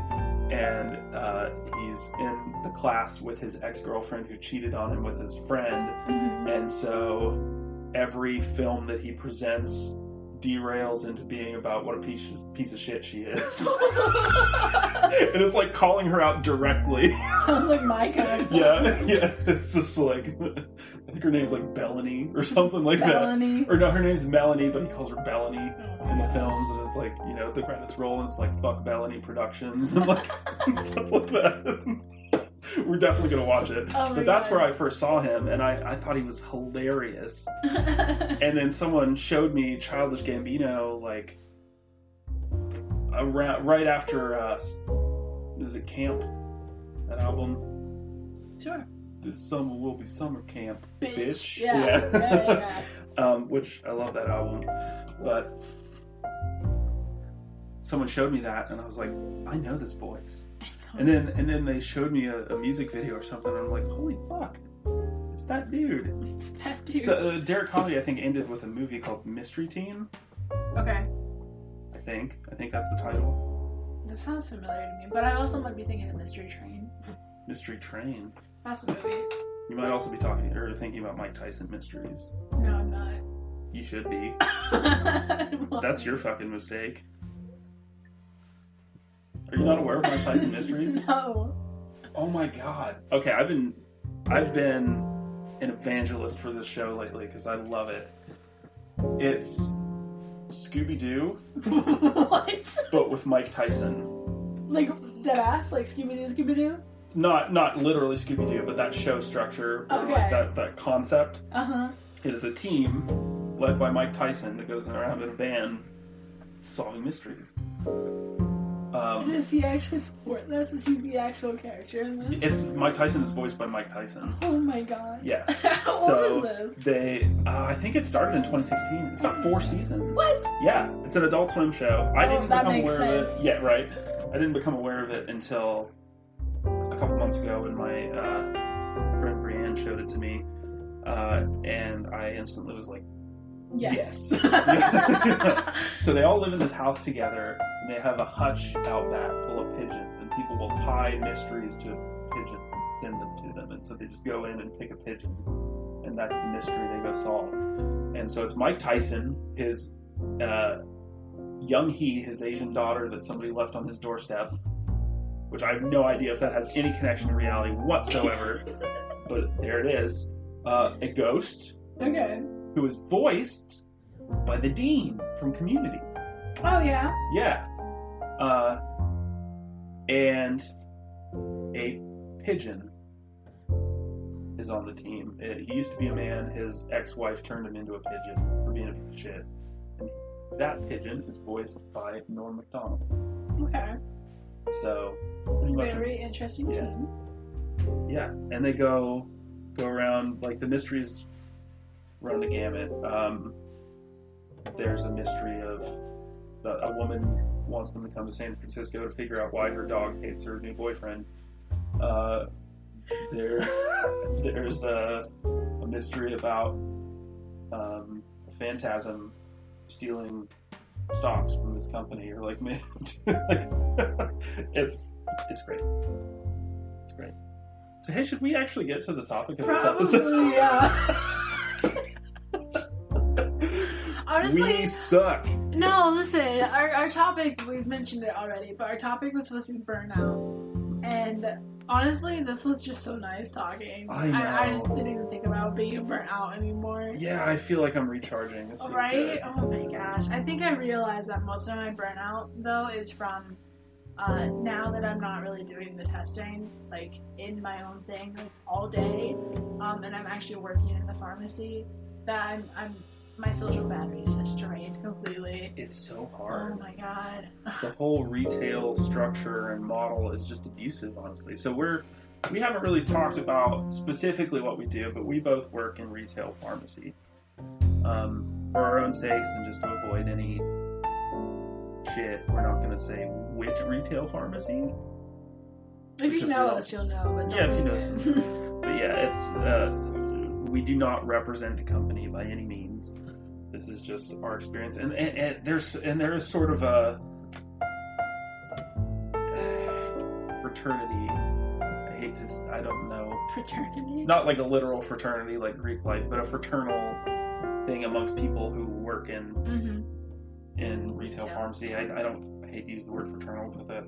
S1: and uh, he's in the class with his ex girlfriend who cheated on him with his friend,
S2: Mhm.
S1: and so every film that he presents derails into being about what a piece piece of shit she is. and it's like calling her out directly.
S2: Sounds like my kind of
S1: yeah, yeah. It's just like I think her name's like Bellany or something like
S2: Melanie.
S1: that. Or no, her name's Melanie, but he calls her Bellany
S2: Oh
S1: in the oh. films, and it's like you know the credits roll, and it's like fuck Bellany Productions and like and stuff like that. We're definitely gonna watch it.
S2: Oh
S1: but that's
S2: God.
S1: where I first saw him, and I, I thought he was hilarious. And then someone showed me Childish Gambino like around right after uh, is it camp? that album.
S2: Sure.
S1: This summer will be summer camp,
S2: Bitch.
S1: bitch.
S2: Yeah. Yeah. yeah, yeah.
S1: um, which I love that album, but someone showed me that, and I was like, I know this voice. And then and then they showed me a, a music video or something, and I'm like, holy fuck, it's that dude.
S2: It's that dude.
S1: So uh, Derrick Comedy, I think, ended with a movie called Mystery Team.
S2: okay.
S1: I think. I think that's the title.
S2: That sounds familiar to me, but I also might be thinking of Mystery Train.
S1: Mystery Train.
S2: That's a movie.
S1: You might also be talking or thinking about Mike Tyson mysteries.
S2: No, I'm not.
S1: You should be. That's your fucking mistake. Are you not aware of Mike Tyson mysteries?
S2: No.
S1: Oh my god. Okay, I've been I've been an evangelist for this show lately because I love it. It's Scooby Doo,
S2: what?
S1: but with Mike Tyson.
S2: Like dead ass? Like Scooby Doo, Scooby Doo?
S1: Not not literally Scooby Doo, but that show structure,
S2: Okay.
S1: like that that concept.
S2: Uh huh.
S1: It is a team led by Mike Tyson that goes around in a van solving mysteries. Um,
S2: Does he actually support this? Is he the actual character in this?
S1: it's Mike Tyson is voiced by Mike Tyson.
S2: Oh my god.
S1: Yeah.
S2: How
S1: So
S2: old is this?
S1: they, uh, I think it started in 2016. It's got four seasons.
S2: What?
S1: Yeah, it's an Adult Swim show. I
S2: Oh,
S1: didn't become aware of it. Yeah, right. I didn't become aware of it until a couple months ago when my uh, friend Brienne showed it to me, uh, and I instantly was like,
S2: Yes.
S1: Yes. so they all live in this house together, and they have a hutch out back full of pigeons, and people will tie mysteries to pigeons and send them to them, and so they just go in and pick a pigeon, and that's the mystery they go solve. And so it's Mike Tyson, his uh, young he, his Asian daughter that somebody left on his doorstep, which I have no idea if that has any connection to reality whatsoever, but there it is. Uh, a ghost
S2: okay.
S1: Who is voiced by the dean from Community.
S2: Oh yeah.
S1: Yeah. Uh, and a pigeon is on the team. Uh, he used to be a man. His ex-wife turned him into a pigeon for being a piece of shit. And that pigeon is voiced by Norm Macdonald.
S2: Okay.
S1: So pretty much,
S2: Very interesting
S1: Yeah.
S2: team.
S1: yeah. And they go go around like the mysteries run the gamut. Um, there's a mystery of a woman wants them to come to San Francisco to figure out why her dog hates her new boyfriend. Uh, there, there's a, a mystery about um, a phantasm stealing stocks from this company, or like, like it's it's great. It's great. So hey, should we actually get to the topic of this episode?
S2: Probably, yeah. Honestly,
S1: we suck.
S2: no. Listen, our our topic we've mentioned it already, but our topic was supposed to be burnout, and honestly, this was just so nice talking.
S1: I
S2: I,
S1: know.
S2: just didn't even think about being burnt out anymore.
S1: Yeah, I feel like I'm recharging. This
S2: Right? Oh my gosh. I think I realized that most of my burnout though is from uh, now that I'm not really doing the testing, like in my own thing, like all day, um, and I'm actually working in the pharmacy, that I'm, I'm my social battery is just drained completely.
S1: It's so hard.
S2: Oh my god.
S1: The whole retail structure and model is just abusive, honestly. So we're we haven't really talked about specifically what we do, but we both work in retail pharmacy um, for our own sakes and just to avoid any shit. We're not going to say which retail pharmacy,
S2: If you know us, you'll know. But
S1: Yeah, if you know but yeah, it's uh, we do not represent the company by any means. This is just our experience, and, and, and there's and there is sort of a fraternity. I hate to, I don't know,
S2: Fraternity.
S1: not like a literal fraternity like Greek life, but a fraternal thing amongst people who work in
S2: hmm
S1: in retail
S2: Yeah.
S1: pharmacy. I, I don't I hate to use the word fraternal because that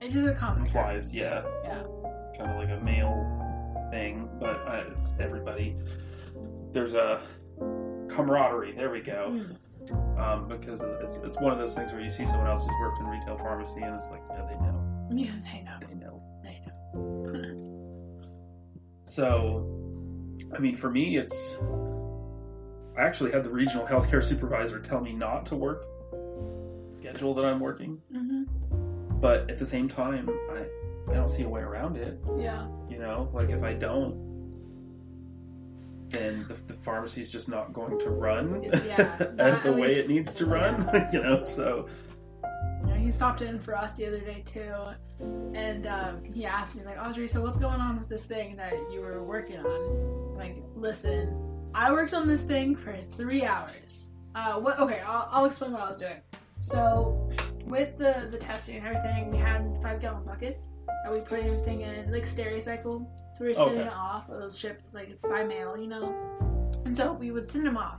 S2: It is a common
S1: implies, yeah,
S2: Yeah.
S1: kind of like a male thing, but uh, it's everybody. There's a camaraderie. There we go.
S2: Mm.
S1: Um, because it's it's one of those things where you see someone else who's worked in retail pharmacy, and it's like, yeah, they know,
S2: Yeah, they know.
S1: they know.
S2: They know.
S1: So, I mean, for me, it's. I actually had the regional healthcare supervisor tell me not to work schedule that I'm working,
S2: hmm
S1: but at the same time, I I don't see a way around it.
S2: Yeah.
S1: You know, like if I don't, then the, the pharmacy's just not going to run
S2: Yeah,
S1: the way
S2: least-
S1: it needs to run. you know, so
S2: You know, he stopped in for us the other day too, and um, he asked me like, Audrey, so what's going on with this thing that you were working on? Like, listen, I worked on this thing for three hours. Uh, what? Okay, I'll, I'll explain what I was doing. So, with the the testing and everything, we had five gallon buckets that we put everything in, like Stericycle. So we were sending
S1: Okay.
S2: it off. It was shipped like by mail, you know. And so we would send them off.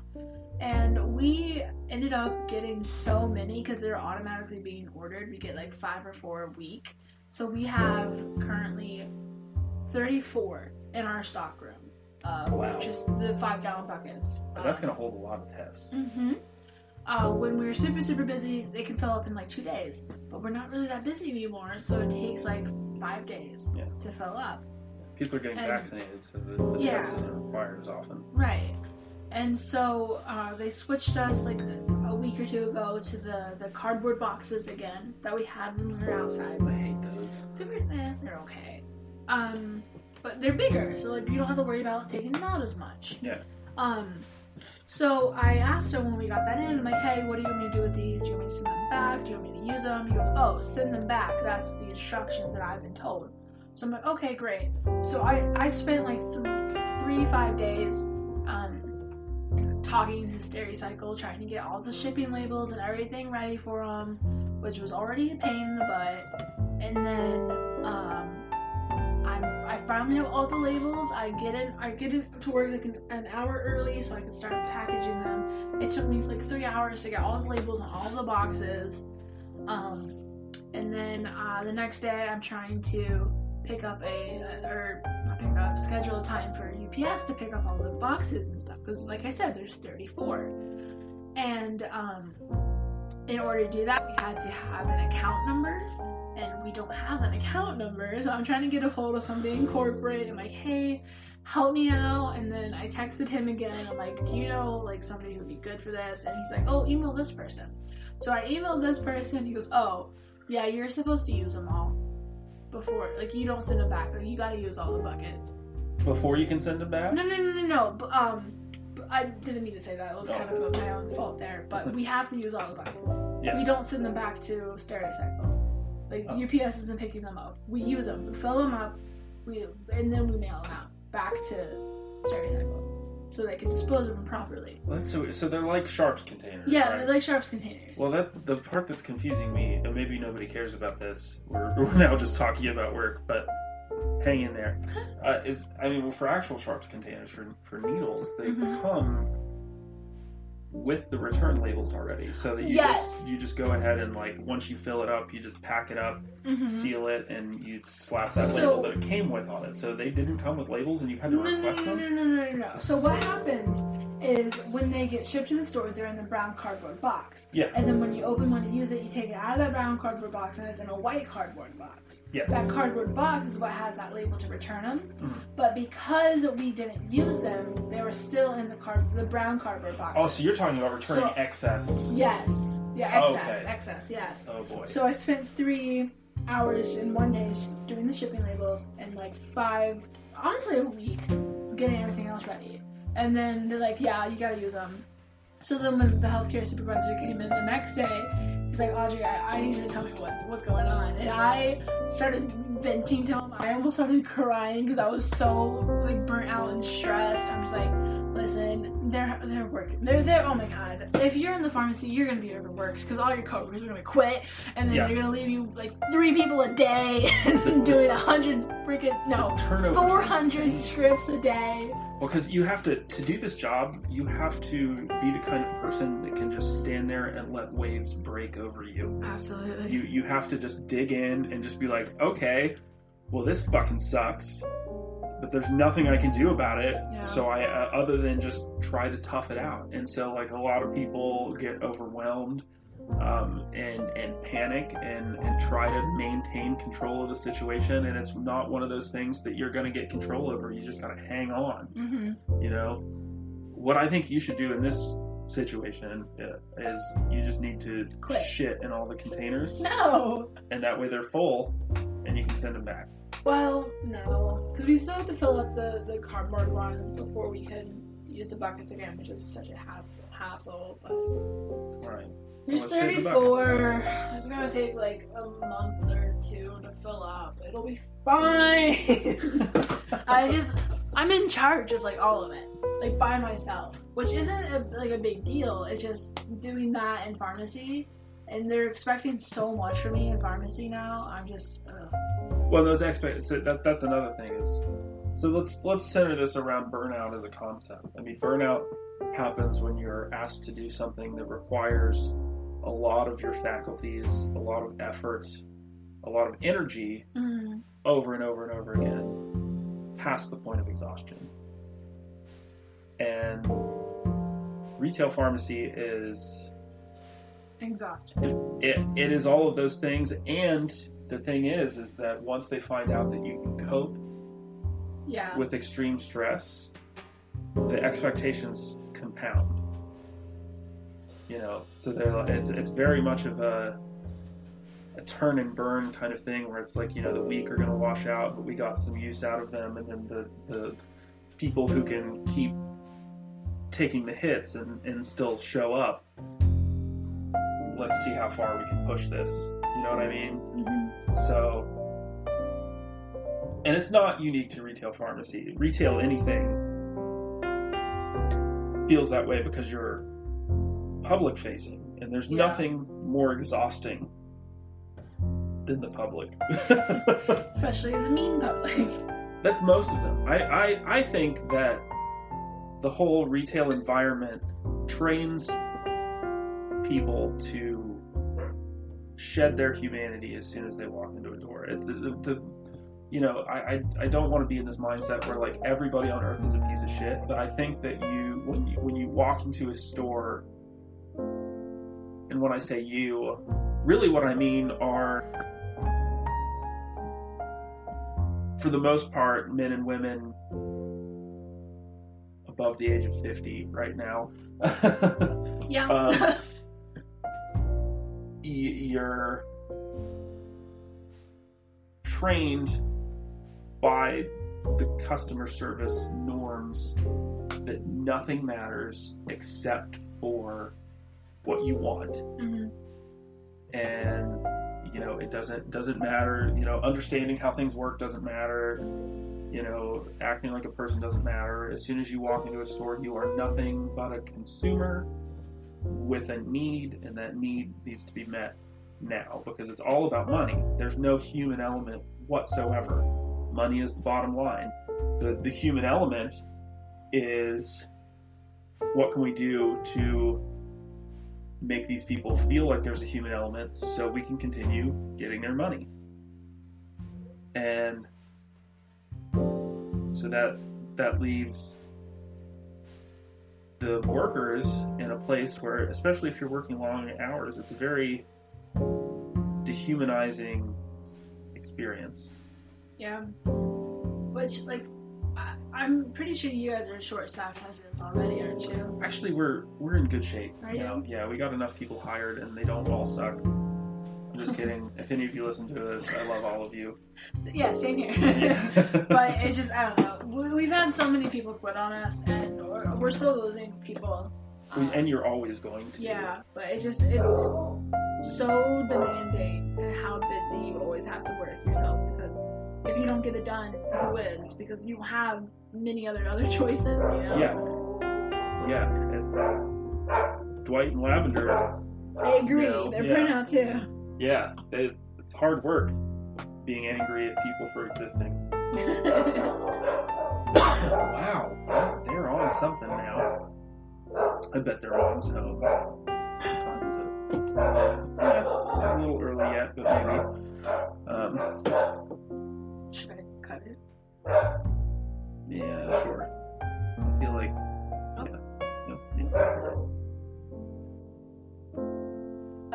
S2: And we ended up getting so many because they're automatically being ordered. We get like five or four a week. So we have currently 34 in our stock room. Uh,
S1: Wow.
S2: Just the five gallon buckets.
S1: that's going to hold a lot of tests.
S2: hmm Uh, when we're super, super busy, they can fill up in like two days. But we're not really that busy anymore, so it takes like five days
S1: Yeah.
S2: to fill up.
S1: People are getting
S2: And-
S1: vaccinated, so the, the
S2: Yeah.
S1: test isn't required as often.
S2: Right. And so uh, they switched us like a week or two ago to the, the cardboard boxes again that we had when we were outside.
S1: I hate those.
S2: They were, eh, they're okay. Um, but they're bigger, so like you don't have to worry about taking them out as much.
S1: Yeah.
S2: Um, so I asked him when we got that in, I'm like, hey, what do you want me to do with these? Do you want me to send them back? Do you want me to use them? He goes, oh, send them back. That's the instructions that I've been told. So I'm like, okay, great. So I, I spent like th- three, five days um, talking to Stericycle, trying to get all the shipping labels and everything ready for them, which was already a pain in the butt. And then um, finally have all the labels. I get it. I get it to work like an, an hour early so I can start packaging them. It took me like three hours to get all the labels on all the boxes. Um, and then uh, the next day, I'm trying to pick up a or not pick up schedule a time for UPS to pick up all the boxes and stuff because, like I said, there's 34. And um, in order to do that, we had to have an account number and we don't have an account number. So I'm trying to get a hold of somebody in corporate and like, hey, help me out. And then I texted him again. I'm like, do you know like somebody who would be good for this? And he's like, oh, email this person. So I emailed this person. He goes, oh, yeah, you're supposed to use them all before. Like you don't send them back. Like you got to use all the buckets.
S1: Before you can send them back?
S2: No, no, no, no, no. But, um, I didn't mean to say that. It was
S1: Oh.
S2: kind of my own fault there. But we have to use all the buckets.
S1: Yeah.
S2: We don't send them back to Stericycle. Like
S1: Oh.
S2: UPS isn't picking them up. We use them, we fill them up, we and then we mail them out back to Stericycle, so they can dispose of them properly.
S1: Well, that's so, so they're like Sharps containers.
S2: Yeah,
S1: right?
S2: they're like Sharps containers.
S1: Well, that the part that's confusing me, and maybe nobody cares about this. We're, we're now just talking about work, but hang in there. Uh, is I mean, well, for actual sharps containers for for needles, they
S2: Mhm.
S1: come with the return labels already, so that you
S2: Yes.
S1: just you just go ahead and like once you fill it up, you just pack it up,
S2: Mhm.
S1: seal it, and you slap that
S2: So-
S1: label that it came with on it. So they didn't come with labels, and you had to
S2: No, no, no,
S1: request
S2: no,
S1: them.
S2: no, no, no, no. So what happens is when they get shipped to the store, they're in the brown cardboard box.
S1: Yeah.
S2: And then when you open one to use it, you take it out of that brown cardboard box and it's in a white cardboard box.
S1: Yes.
S2: That cardboard box is what has that label to return them.
S1: Mhm.
S2: But because we didn't use them, they were still in the card, the brown cardboard box.
S1: Oh, so you're talking about returning
S2: So-
S1: excess.
S2: Yes. Yeah,
S1: Oh,
S2: excess,
S1: okay.
S2: excess, yes.
S1: Oh boy.
S2: So I spent three hours in one day doing the shipping labels and like five, honestly, a week getting everything else ready. And then they're like, yeah, you gotta use them. So then when the healthcare supervisor came in the next day, he's like, Audrey, I, I need you to tell me what's, what's going on. And I started venting to him. I almost started crying because I was so like burnt out and stressed. I'm just like, listen, they're they're working. They're they're oh my god. If you're in the pharmacy, you're gonna be overworked because all your coworkers are gonna quit, and then
S1: Yeah.
S2: they're gonna leave you like three people a day and doing a hundred freaking no.
S1: Turnover.
S2: 400 scripts a day.
S1: Well, because you have to to do this job, you have to be the kind of person that can just stand there and let waves break over you.
S2: Absolutely.
S1: You you have to just dig in and just be like, okay, well this fucking sucks, but there's nothing I can do about it.
S2: Yeah.
S1: So I uh, other than just try to tough it out. And so like a lot of people get overwhelmed um, and and panic and and try to maintain control of the situation. And it's not one of those things that you're going to get control over. You just got to hang on
S2: hmm
S1: you know what i think you should do in this situation uh, is you just need to
S2: Quit.
S1: shit in all the containers,
S2: No.
S1: and that way they're full, and you can send them back.
S2: Well, no, because we still have to fill up the the cardboard one before we can use the buckets again, which is such a hassle. Hassle, but
S1: All right.
S2: there's
S1: Let's share the
S2: 34. It's gonna take like a month or two to fill up. It'll be fine. I just I'm in charge of like all of it, like by myself, which isn't a, like a big deal. It's just doing that in pharmacy, and they're expecting so much from me in pharmacy now. I'm just. Ugh.
S1: Well, those expect so that that's another thing is so let's let's center this around burnout as a concept. I mean, burnout happens when you're asked to do something that requires a lot of your faculties, a lot of effort, a lot of energy
S2: Mm.
S1: over and over and over again, past the point of exhaustion. And retail pharmacy is
S2: Exhausted.
S1: it, it is all of those things and the thing is is that once they find out that you can cope
S2: Yeah.
S1: with extreme stress, the expectations compound. You know, so they're like, it's it's very much of a a turn and burn kind of thing where it's like you know the weak are going to wash out, but we got some use out of them, and then the the people who can keep taking the hits and, and still show up. Let's see how far we can push this. You know what I mean?
S2: hmm
S1: So, and it's not unique to retail pharmacy. Retail anything feels that way because you're public facing, and there's
S2: Yeah.
S1: nothing more exhausting than the public.
S2: Especially the mean public.
S1: That's most of them. I, I, I think that the whole retail environment trains people to shed their humanity as soon as they walk into a door. The, the, the, you know, I, I, I don't want to be in this mindset where like everybody on earth is a piece of shit, but I think that you when you when you walk into a store, and when I say you, really what I mean are for the most part, men and women above the age of 50 right now,
S2: Yeah.
S1: Um, y- you're trained by the customer service norms that nothing matters except for what you want
S2: Mhm.
S1: and you know it doesn't doesn't matter you know understanding how things work doesn't matter you know acting like a person doesn't matter. As soon as you walk into a store you are nothing but a consumer with a need and that need needs to be met now because it's all about money. There's no human element whatsoever. Money is the bottom line. The the human element is what can we do to make these people feel like there's a human element so we can continue getting their money. And so that that leaves the workers in a place where especially if you're working long hours, it's a very dehumanizing experience.
S2: Yeah. Which, like, I, I'm pretty sure you guys are short staffed as is already, aren't you?
S1: Actually we're we're in good shape
S2: Are you?
S1: Yeah, we got enough people hired and they don't all suck. I'm just kidding. If any of you listen to this, I love all of you.
S2: Yeah, same here.
S1: Yeah.
S2: but it just, I don't know. We, we've had so many people quit on us, and we're, we're still losing people. Um,
S1: and you're always going to.
S2: Yeah, but it just, it's so demanding and how busy you always have to work yourself because if you don't get it done, who is? Because you have many other other choices, you know?
S1: Yeah. Yeah, it's uh, Dwight and Lavender.
S2: I agree.
S1: No,
S2: They're
S1: yeah.
S2: burnout too.
S1: Yeah, they, it's hard work being angry at people for existing. Wow, they're on something now. I bet they're on some. What time? Yeah, a little early yet, but maybe. Um,
S2: Should I cut it?
S1: yeah, sure.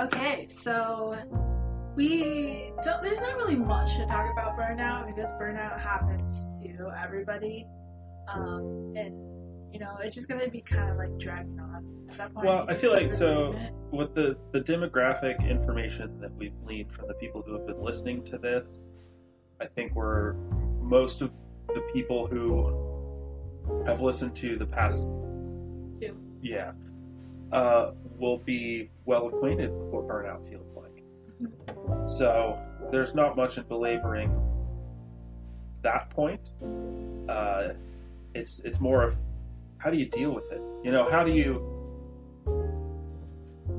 S2: Okay, so we don't, there's not really much to talk about burnout because burnout happens to everybody. Um, and You know, it's just gonna be kind of like dragging on at that point.
S1: Well, I feel like so- with the the demographic information that we've gleaned from the people who have been listening to this, I think we're most of the people who have listened to the past
S2: Two.
S1: yeah, uh, will be well acquainted with what burnout feels like. So there's not much in belaboring that point. Uh, it's it's more of how do you deal with it? You know, how do you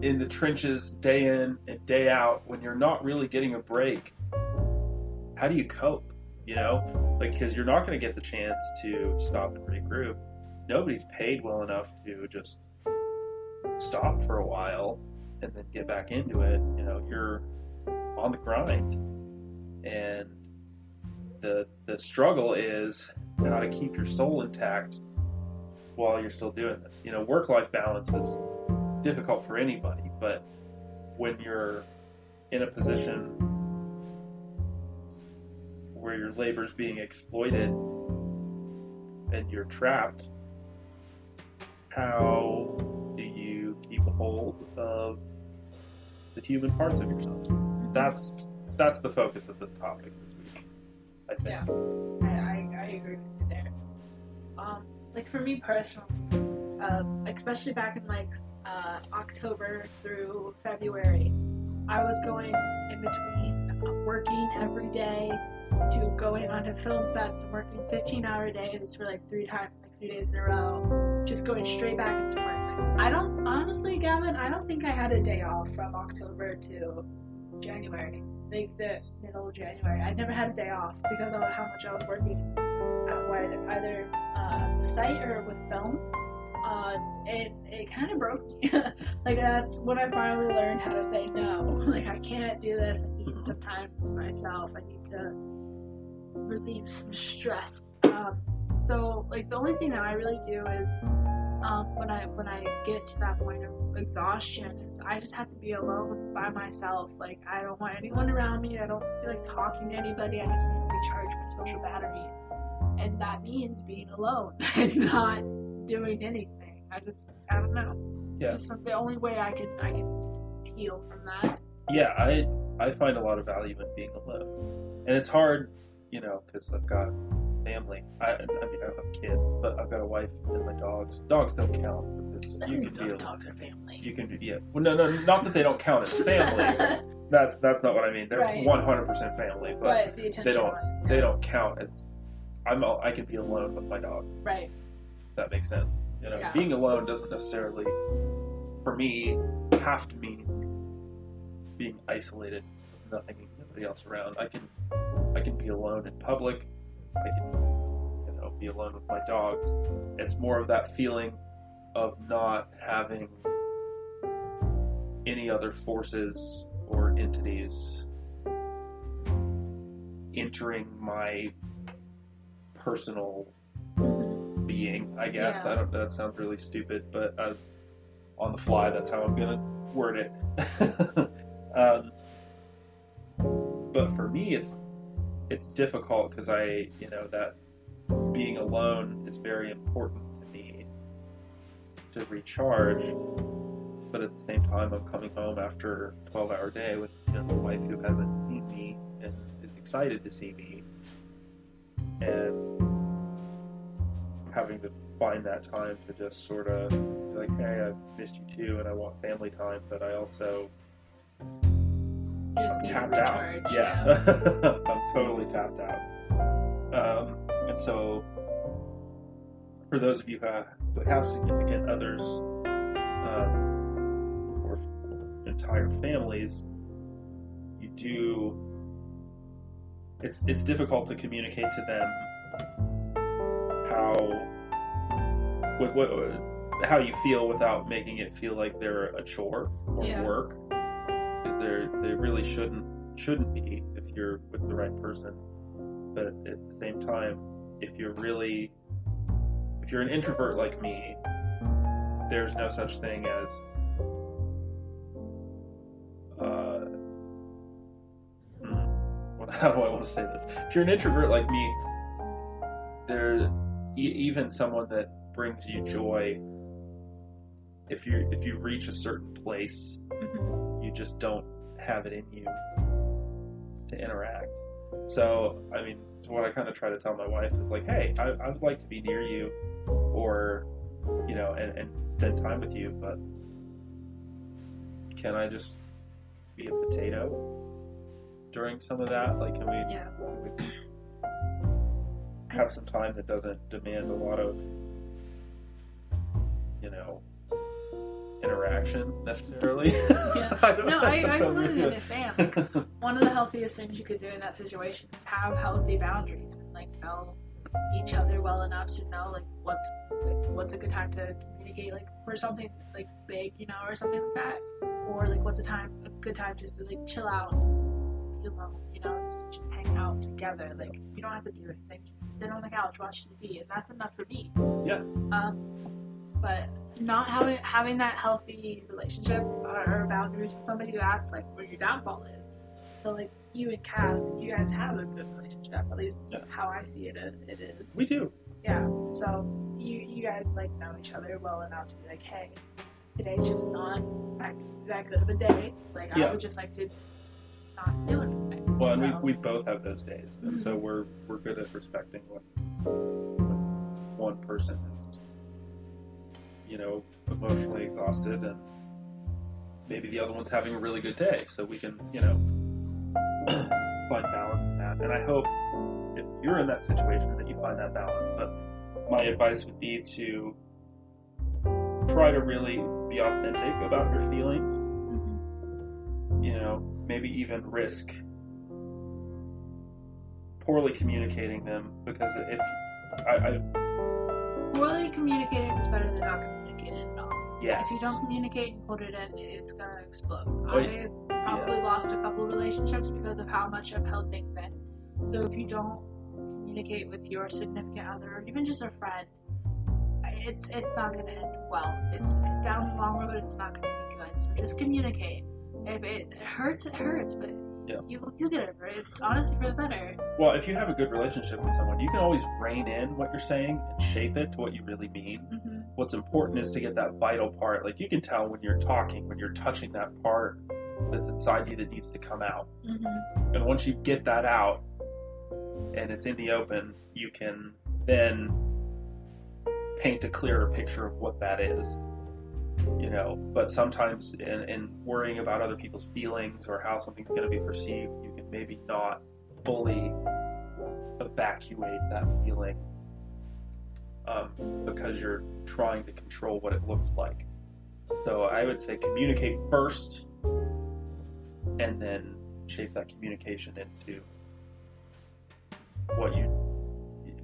S1: in the trenches day in and day out when you're not really getting a break? How do you cope? You know, like because you're not going to get the chance to stop and regroup. Nobody's paid well enough to just stop for a while and then get back into it. You know, you're on the grind, and the the struggle is how to keep your soul intact while you're still doing this. You know, work life balance is difficult for anybody, but when you're in a position where your labor is being exploited and you're trapped, how hold of the human parts of yourself? That's that's the focus of this topic this week. I think.
S2: Yeah. I, I, I agree with you there. Um, like for me personally, um, especially back in like uh, October through February, I was going in between uh, working every day to going onto film sets and working 15 hour days for like three times, days in a row, just going straight back into work. I don't, honestly, Gavin, I don't think I had a day off from October to January like the middle of January. I never had a day off because of how much I was working at what either uh, the site or with film. Uh, it it kind of broke me. like that's when I finally learned how to say no. Like I can't do this. I need some time for myself. I need to relieve some stress. Um, so like the only thing that I really do is um, when I when I get to that point of exhaustion is I just have to be alone by myself. Like I don't want anyone around me. I don't feel like talking to anybody. I just need to recharge my social battery, and that means being alone and not doing anything. I just I don't know.
S1: Yeah.
S2: Just the only way I can I can heal from that.
S1: yeah, I I find a lot of value in being alone, and it's hard, you know, because I've got family. I, I mean, I have kids, but I've got a wife and my dogs. Dogs don't count because you can be
S2: talk to family.
S1: you can be yeah. Well, no, no, not that they don't count as family. that's that's not what I mean. They're
S2: Right.
S1: one hundred percent family, but
S2: but the attention
S1: they don't they don't count as. I'm al- I can be alone with my dogs.
S2: Right.
S1: If that makes sense. You know,
S2: Yeah.
S1: being alone doesn't necessarily, for me, have to mean being isolated, with nothing, nobody else around. I can, I can be alone in public. I can, you know, be alone with my dogs. It's more of that feeling of not having any other forces or entities entering my personal being, I guess.
S2: Yeah.
S1: I don't. Know, that sounds really stupid, but uh, on the fly, that's how I'm gonna word it. um, but for me, it's it's difficult because I, you know, that being alone is very important to me to recharge. But at the same time, I'm coming home after a 12-hour day with you know, a wife who hasn't seen me and is excited to see me, and having to find that time to just sort of like, hey, I've missed you too, and I want family time, but I also
S2: Just
S1: tapped out.
S2: recharge,
S1: Yeah, I'm totally tapped out. Um, and so, for those of you who have, who have significant others um, or entire families, you do. It's it's difficult to communicate to them how what, what how you feel without making it feel like they're a chore or
S2: Yeah.
S1: work because they're they really shouldn't shouldn't be if you're with the right person but at the same time if you're really if you're an introvert like me there's no such thing as uh, hmm, how do I want to say this? If you're an introvert like me, there even someone that brings you joy. If you if you reach a certain place,
S2: Mhm.
S1: You just don't have it in you to interact. So, I mean, what I kind of try to tell my wife is like, hey, I, I would like to be near you, or you know, and, and spend time with you, but can I just be a potato during some of that? Like, can we,
S2: Yeah.
S1: can we have some time that doesn't demand a lot of, you know, interaction necessarily?
S2: Yeah.
S1: I
S2: No. I, I completely understand. One of the healthiest things you could do in that situation is have healthy boundaries and like know each other well enough to know like what's like, what's a good time to communicate like for something like big, you know, or something like that, or like what's a time a good time just to like chill out, be alone, you know, just, just hang out together. Like you don't have to do anything, just sit on the couch, watch TV, and that's enough for me.
S1: Yeah.
S2: Um, but not having having that healthy relationship or, or boundaries with somebody who asks like where your downfall is. So like you and Cass, you guys have a good relationship. At least
S1: Yeah.
S2: how I see it, it it is.
S1: We do.
S2: Yeah. So you you guys like know each other well enough to be like, hey, today's just not that, that good of a day. Like
S1: Yeah.
S2: I would just like to not do anything.
S1: Well, and
S2: So-
S1: we, we both have those days, and so mm-hmm. we're we're good at respecting when, when one person is, you know, emotionally exhausted, and maybe the other one's having a really good day, so we can, you know, find balance in that. And I hope if you're in that situation that you find that balance. But my advice would be to try to really be authentic about your feelings
S2: Mhm.
S1: you know, maybe even risk poorly communicating them because if I, I
S2: Poorly communicating is better than not communicating at all.
S1: Yes,
S2: If you don't communicate and hold it in, it's gonna explode.
S1: Oh, yeah.
S2: I probably lost a couple relationships because of how much I've held things in. So if you don't communicate with your significant other or even just a friend, it's it's not gonna end well. It's down the long road. It's not gonna be good. So just communicate. If it hurts, it hurts, but
S1: Yeah.
S2: you you get over it. It's honestly for the better.
S1: well, if you have a good relationship with someone, you can always rein in what you're saying and shape it to what you really mean.
S2: hmm
S1: What's important is to get that vital part. Like you can tell when you're talking, when you're touching that part that's inside you that needs to come out.
S2: hmm
S1: And once you get that out and it's in the open, you can then paint a clearer picture of what that is. You know, but sometimes in, in worrying about other people's feelings or how something's going to be perceived, you can maybe not fully evacuate that feeling um, because you're trying to control what it looks like. So I would say communicate first and then shape that communication into what you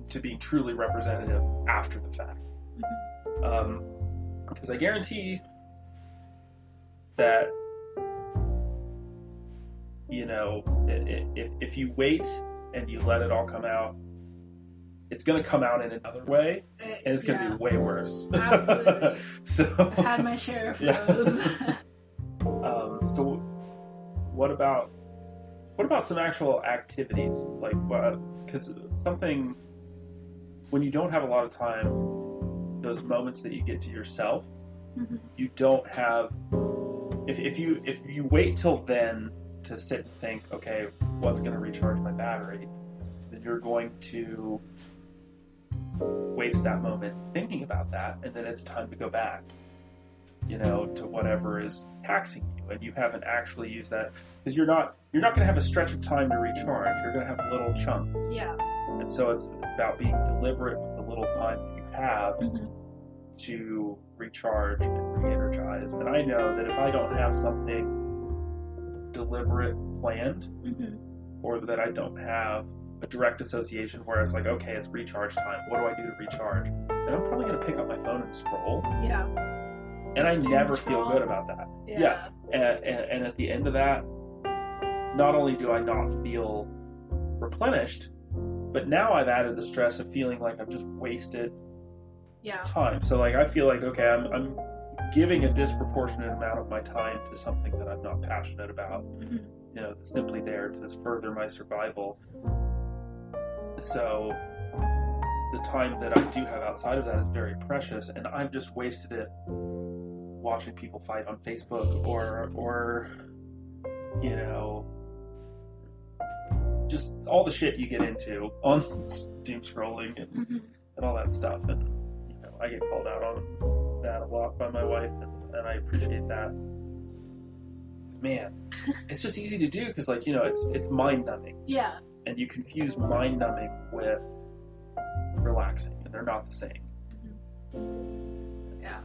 S1: to being truly representative after the fact. Um, because I guarantee that you know if if you wait and you let it all come out, it's going to come out in another way, and it's going to
S2: yeah.
S1: be way worse.
S2: Absolutely.
S1: so
S2: I've had my share of
S1: Yeah.
S2: those.
S1: Um, so, what about what about some actual activities like because something when you don't have a lot of time, those moments that you get to yourself,
S2: Mhm.
S1: you don't have. If, if you if you wait till then to sit and think, okay, what's going to recharge my battery, then you're going to waste that moment thinking about that, and then it's time to go back you know, to whatever is taxing you, and you haven't actually used that because you're not you're not going to have a stretch of time to recharge. You're going to have little chunks,
S2: yeah.
S1: and so it's about being deliberate with the little time that you have
S2: Mhm.
S1: to recharge and re-energize. And I know that if I don't have something deliberate planned,
S2: Mhm.
S1: or that I don't have a direct association where it's like, okay, it's recharge time. What do I do to recharge? And I'm probably going to pick up my phone and scroll,
S2: Yeah.
S1: and I
S2: Doom
S1: never feel good about that.
S2: Yeah.
S1: Yeah. and, and, and at the end of that, not only do I not feel replenished, but now I've added the stress of feeling like I've just wasted
S2: Yeah.
S1: time. So like I feel like okay, I'm, I'm giving a disproportionate amount of my time to something that I'm not passionate about.
S2: Mhm.
S1: You know, simply there to further my survival. So the time that I do have outside of that is very precious, and I've just wasted it watching people fight on Facebook or or you know just all the shit you get into on doom scrolling and,
S2: Mhm.
S1: and all that stuff. And you know, I get called out on that a lot by my wife, and, and I appreciate that. Man, it's just easy to do because, like you know, it's it's mind numbing
S2: Yeah.
S1: And you confuse mind numbing with relaxing, and they're not the same.
S2: Yeah.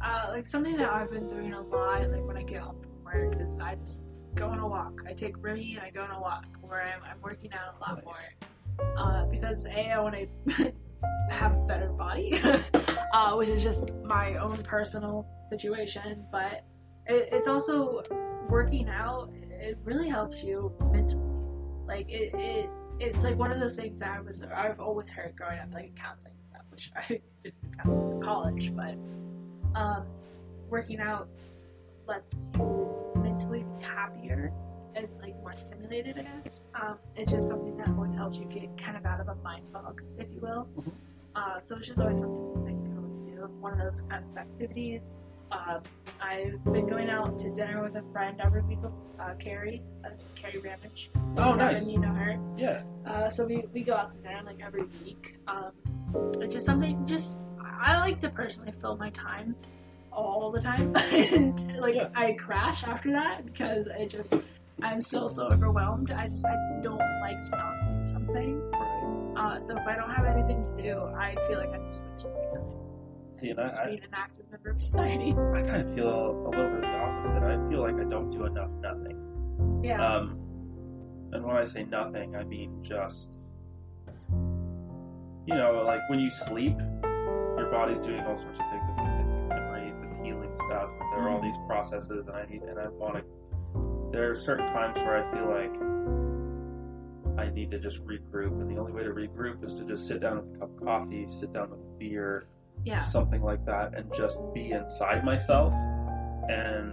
S2: Uh, like something that I've been doing a lot, like when I get home from work, is I just go on a walk. I take Remy and I go on a walk where I'm, I'm working out a lot
S1: Nice.
S2: more. Uh, because A, I want to have a better body, uh, which is just my own personal situation, but it, it's also working out, it really helps you mentally. Like, it, it it's like one of those things that I was I've always heard growing up, like in counseling and stuff, which I did counseling in college, but um, working out lets you mentally be happier and like more stimulated, I guess. Um, it's just something that always helps you get kind of out of a mind fog, if you will.
S1: Mhm.
S2: Uh, so it's just always something that you can always do. One of those kind of activities. Um, I've been going out to dinner with a friend every week, uh, Carrie, uh, Carrie Ramage.
S1: Oh, nice.
S2: you know her.
S1: Yeah,
S2: Uh, so we, we go out to dinner like every week. Um, it's just something, just, I like to personally fill my time all the time. and like,
S1: Yeah.
S2: I crash after that because I just, I'm so, so overwhelmed. I just, I don't like to not do something. Uh, so if I don't have anything to do, I feel like I'm just wasting my time.
S1: See, and
S2: Just
S1: I,
S2: being an active member of society.
S1: I, I kind of feel a little bit of the opposite. I feel like I don't do enough nothing.
S2: Yeah.
S1: Um, and when I say nothing, I mean just, you know, like when you sleep, your body's doing all sorts of things. It's, it's memories, it's healing stuff. There are all these processes, and I need, and I want to. There are certain times where I feel like I need to just regroup, and the only way to regroup is to just sit down with a cup of coffee, sit down with a beer,
S2: yeah.
S1: something like that, and just be inside myself and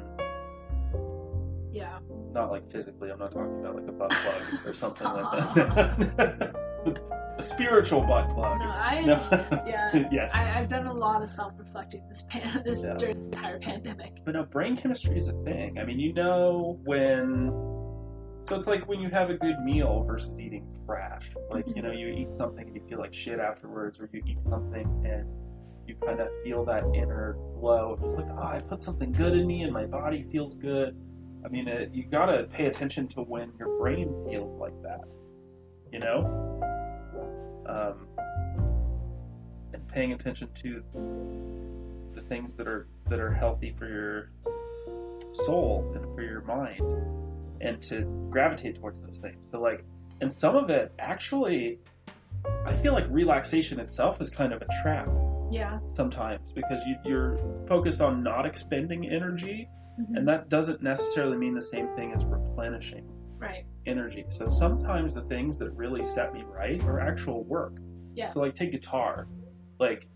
S2: Yeah.
S1: not like physically. I'm not talking about like a butt plug or something like that. a spiritual butt plug.
S2: No, I
S1: No.
S2: Yeah.
S1: yeah.
S2: I, I've done a lot of self-reflecting this pan this
S1: Yeah.
S2: during this entire pandemic.
S1: But no, brain chemistry is a thing. I mean, you know when. So it's like when you have a good meal versus eating trash. Like, you mm-hmm. know, you eat something and you feel like shit afterwards, or you eat something and you kind of feel that inner glow. It's like, oh, I put something good in me and my body feels good. I mean, it, you gotta pay attention to when your brain feels like that. You know? Um, and paying attention to the things that are that are healthy for your soul and for your mind and to gravitate towards those things so like and some of it actually i feel like relaxation itself is kind of a trap
S2: Yeah.
S1: sometimes because you, you're focused on not expending energy
S2: Mhm.
S1: and that doesn't necessarily mean the same thing as replenishing
S2: right.
S1: energy. So sometimes the things that really set me right are actual work.
S2: Yeah.
S1: So like take guitar, like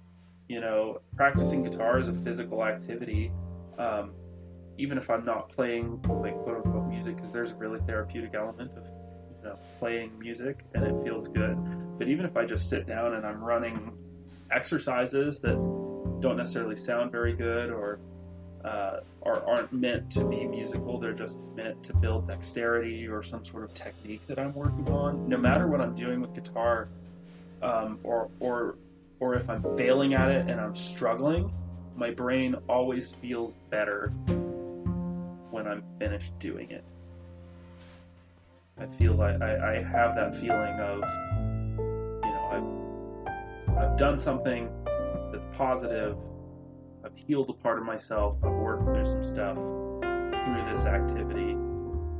S1: you know practicing guitar is a physical activity. Um, even if I'm not playing like quote unquote music, because there's a really therapeutic element of you know playing music and it feels good. But even if I just sit down and I'm running exercises that don't necessarily sound very good or uh, are, aren't meant to be musical. They're just meant to build dexterity or some sort of technique that I'm working on. No matter what I'm doing with guitar, um, or or or if I'm failing at it and I'm struggling, my brain always feels better when I'm finished doing it. I feel like I, I have that feeling of, I've done something that's positive. I've healed a part of myself. I've worked through some stuff through this activity,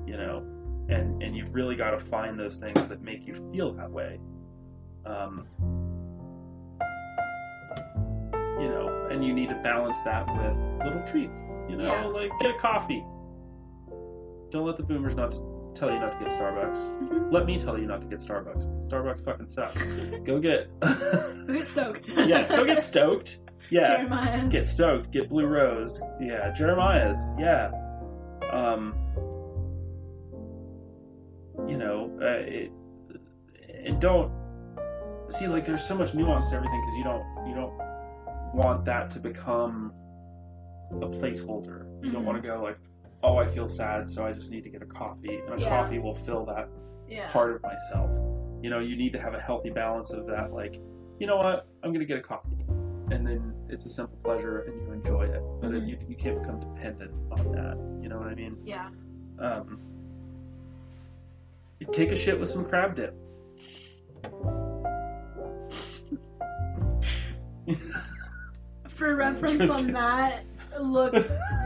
S1: you know, and and you've really got to find those things that make you feel that way. Um, you know, and you need to balance that with little treats. You know,
S2: Yeah.
S1: like get a coffee. Don't let the boomers not tell you not to get Starbucks. Let me tell you not to get Starbucks. Starbucks fucking sucks. Go get go
S2: Get stoked.
S1: yeah, go get stoked. Yeah,
S2: Jeremiah's.
S1: get stoked. Get Blue Rose. Yeah, Jeremiah's. Yeah. Um. You know, uh, it, and don't see, like, there's so much nuance to everything because you don't you don't want that to become a placeholder. You don't
S2: Mhm.
S1: want to go like, oh, I feel sad, so I just need to get a coffee, and a
S2: Yeah.
S1: coffee will fill that
S2: Yeah.
S1: part of myself. You know, you need to have a healthy balance of that. Like, you know what, I'm gonna get a coffee, and then it's a simple pleasure, and you enjoy it. But it,
S2: Mhm.
S1: you you can't become dependent on that. You know what I mean?
S2: Yeah.
S1: Um, you take a shit with some crab dip.
S2: For reference on that, look,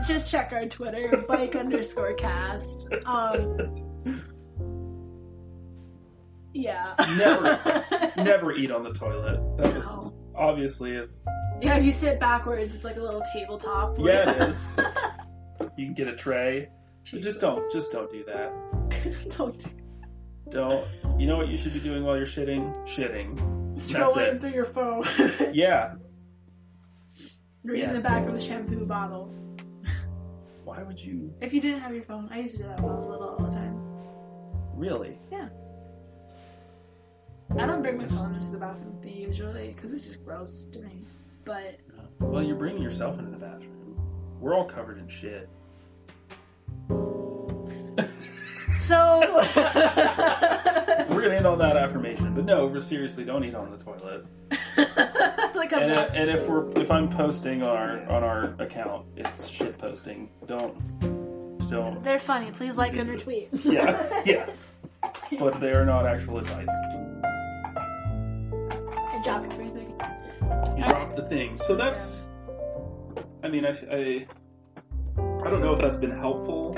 S2: just check our Twitter, bike underscore cast. Um, yeah.
S1: Never- Never eat on the toilet. That was
S2: No.
S1: obviously a,
S2: Yeah, if you sit backwards, it's like a little tabletop.
S1: yeah,
S2: you.
S1: it is. You can get a tray. But just don't, just don't do that.
S2: don't do
S1: Don't. You know what you should be doing while you're shitting? Shitting.
S2: Scrolling
S1: it.
S2: through your phone.
S1: Yeah.
S2: Reading
S1: Yeah.
S2: the back of the shampoo bottle.
S1: Why would you
S2: If you didn't have your phone, I used to do that when I was little all the time.
S1: really? Yeah.
S2: I don't bring my phone into the bathroom usually because it's just gross to me. But
S1: Well, you're bringing yourself into the bathroom. We're all covered in shit.
S2: so
S1: gonna end on that affirmation, but no, seriously don't eat on the toilet.
S2: like
S1: And, uh,
S2: mess.
S1: and if we're if I'm posting on our on our account, it's shit posting. Don't don't.
S2: They're funny. Please like and retweet.
S1: Yeah, yeah. But they are not actual advice.
S2: I dropped everything.
S1: You drop the thing. So that's. I mean, I, I I don't know if that's been helpful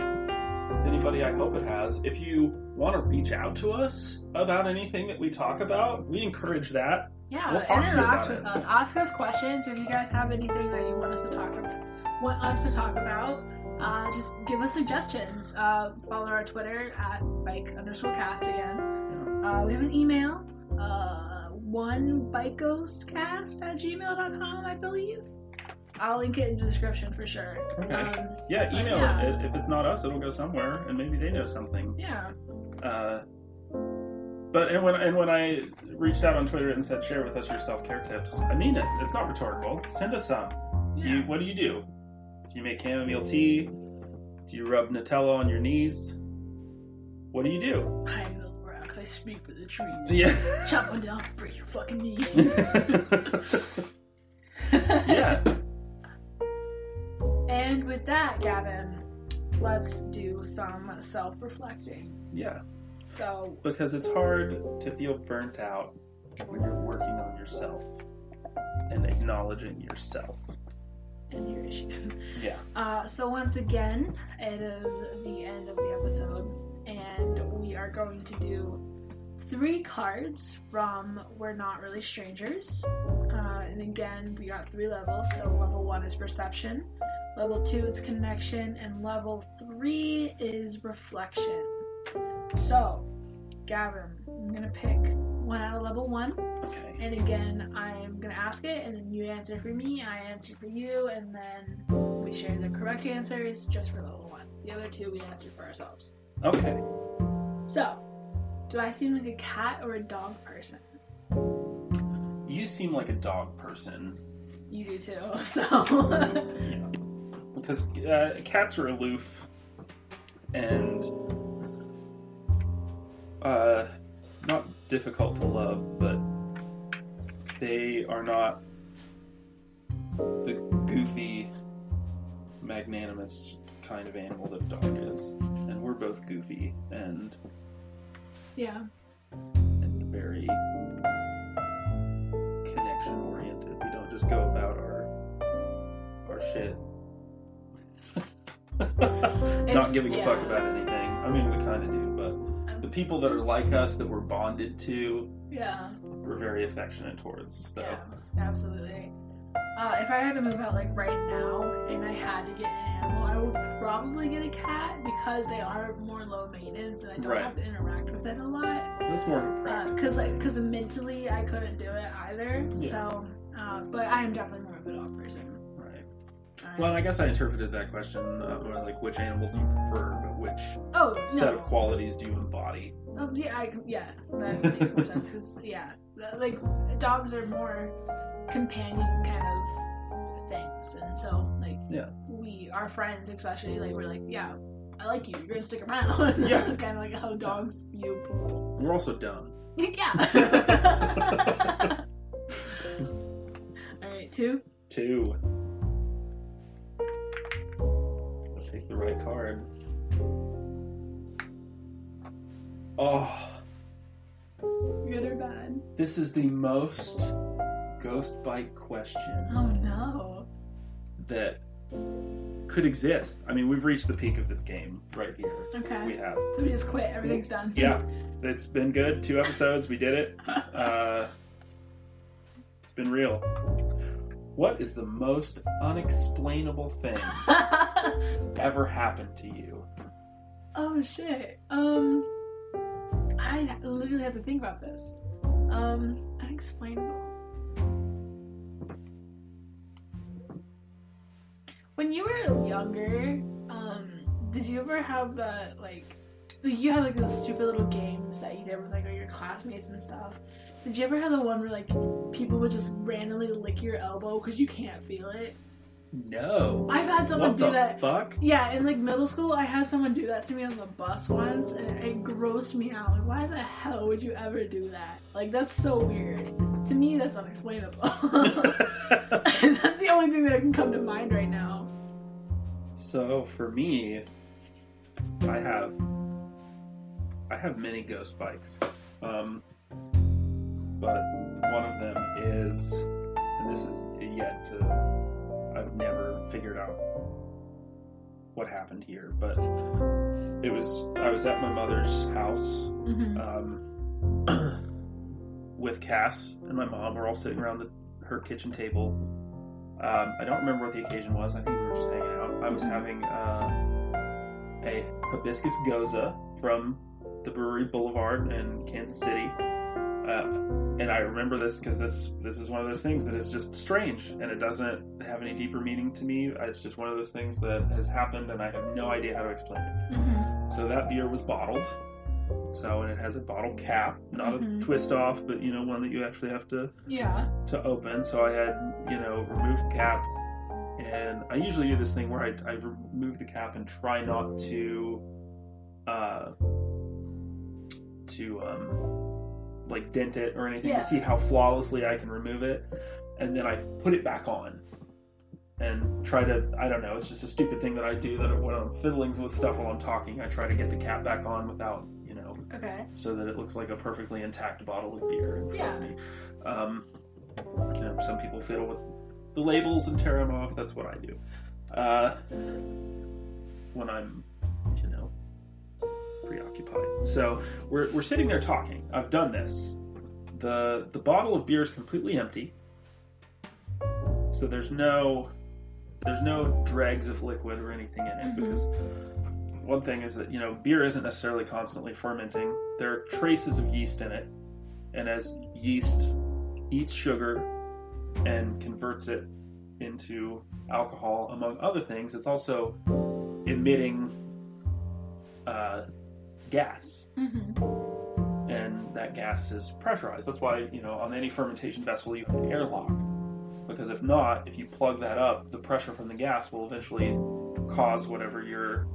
S1: anybody. I hope it has. If you want to reach out to us about anything that we talk about, we encourage that.
S2: Yeah,
S1: We'll talk to you
S2: interact with
S1: it.
S2: us. Ask us questions. If you guys have anything that you want us to talk about, want us to talk about, uh, just give us suggestions. Uh, follow our Twitter at bike underscore cast again. Uh, we have an email, uh, one bikeghostcast at gmail.com, I believe. I'll link it in the description for sure.
S1: Okay.
S2: Um,
S1: Yeah, email
S2: Yeah.
S1: it. If it's not us, it'll go somewhere, and maybe they know something.
S2: yeah.
S1: Uh, but and when and when I reached out on Twitter and said share with us your self care tips, I mean it. It's not rhetorical. Send us some. Do you, what do you do? Do you make chamomile tea? Do you rub Nutella on your knees? What do you do?
S2: I will rocks. I speak for the trees.
S1: Yeah.
S2: Chop one down, break your fucking knees.
S1: yeah.
S2: And with that, Gavin, let's do some self reflecting.
S1: Yeah.
S2: So,
S1: Because it's hard to feel burnt out when you're working on yourself and acknowledging yourself.
S2: and your issue.
S1: Yeah.
S2: Uh, so, once again, it is the end of the episode, and we are going to do three cards from We're Not Really Strangers. And again, we got three levels. So, level one is perception, level two is connection, and level three is reflection. So, Gavin, I'm gonna pick one out of level one.
S1: Okay.
S2: And again, I'm gonna ask it, and then you answer for me, I answer for you, and then we share the correct answers just for level one. The other two we answer for ourselves.
S1: Okay.
S2: So, do I seem like a cat or a dog person?
S1: You seem like a dog person.
S2: You do too. So,
S1: Yeah. Because uh, cats are aloof and uh, not difficult to love, but they are not the goofy, magnanimous kind of animal that a dog is. And we're both goofy and,
S2: yeah.
S1: and very our shit. Not giving a fuck about anything. I mean, we kind of do, but the people that are like us, that we're bonded to,
S2: Yeah.
S1: we're very affectionate towards. So.
S2: Yeah. Absolutely. Uh, if I had to move out like right now and I had to get an animal, I would probably get a cat because they are more low maintenance and I don't
S1: Right.
S2: have to interact with it a lot.
S1: That's more of a practice.
S2: because like because mentally I couldn't do it either.
S1: Yeah.
S2: So, uh, but I am definitely more of a dog person.
S1: Well, I guess I interpreted that question uh, more like which animal do you prefer, but which
S2: oh
S1: set
S2: no,
S1: of qualities do you embody?
S2: oh, yeah, I, yeah, that makes more sense because yeah, like dogs are more companion kind of things, and so like
S1: Yeah.
S2: we our friends especially like we're like yeah. I like you. You're gonna stick around.
S1: Yeah.
S2: it's kind of like how dogs view people.
S1: We're also dumb.
S2: Yeah. All right, two.
S1: Two. The right card. Oh,
S2: Good or bad?
S1: this is the most ghost bite question
S2: Oh no.
S1: that could exist. I mean, we've reached the peak of this game right here.
S2: Okay.
S1: We have.
S2: So we just quit. Everything's done.
S1: Yeah, it's been good. Two episodes, we did it. Uh, it's been real. What is the most unexplainable thing ever happened to you?
S2: oh shit. Um, I literally have to think about this. Um, unexplainable. When you were younger, um, did you ever have the like? You had like those stupid little games that you did with like all your classmates and stuff. Did you ever have the one where like people would just randomly lick your elbow because you can't feel it?
S1: No.
S2: I've had someone
S1: what
S2: do
S1: the
S2: that.
S1: fuck?
S2: Yeah, in like middle school, I had someone do that to me on the bus once, and it grossed me out. Like, why the hell would you ever do that? Like, that's so weird. To me, that's unexplainable. that's the only thing that can come to mind right now.
S1: so for me, I have I have many ghost bikes, um, but one of them is, and this is yet to I've never figured out what happened here, but it was I was at my mother's house
S2: Mm-hmm.
S1: um, with Cass and my mom. We're all sitting around the, her kitchen table. Um, I don't remember what the occasion was. I think we were just hanging out. I was having uh, a hibiscus Gose from the brewery Boulevard in Kansas City. Uh, and I remember this because this this is one of those things that is just strange and it doesn't have any deeper meaning to me. It's just one of those things that has happened and I have no idea how to explain it.
S2: Mm-hmm.
S1: So that beer was bottled. So and it has a bottle cap, not
S2: Mhm.
S1: a twist off, but you know one that you actually have to
S2: Yeah.
S1: to open. So I had you know removed the cap, and I usually do this thing where I, I remove the cap and try not to uh to um like dent it or anything
S2: Yeah.
S1: to see how flawlessly I can remove it, and then I put it back on. And try to, I don't know, it's just a stupid thing that I do that when I'm fiddling with stuff while I'm talking, I try to get the cap back on without, you know,
S2: Okay.
S1: so that it looks like a perfectly intact bottle of beer in front
S2: Yeah.
S1: of me. Um, you know, some people fiddle with the labels and tear them off. That's what I do. Uh, when I'm, preoccupied. So we're, we're sitting there talking. I've done this. The the bottle of beer is completely empty. So there's no there's no dregs of liquid or anything in it
S2: Mhm.
S1: because one thing is that you know beer isn't necessarily constantly fermenting. There are traces of yeast in it, and as yeast eats sugar and converts it into alcohol, among other things, it's also emitting uh, gas,
S2: Mm-hmm.
S1: and that gas is pressurized. That's why you know on any fermentation vessel you have an airlock, because if not, if you plug that up, the pressure from the gas will eventually cause whatever your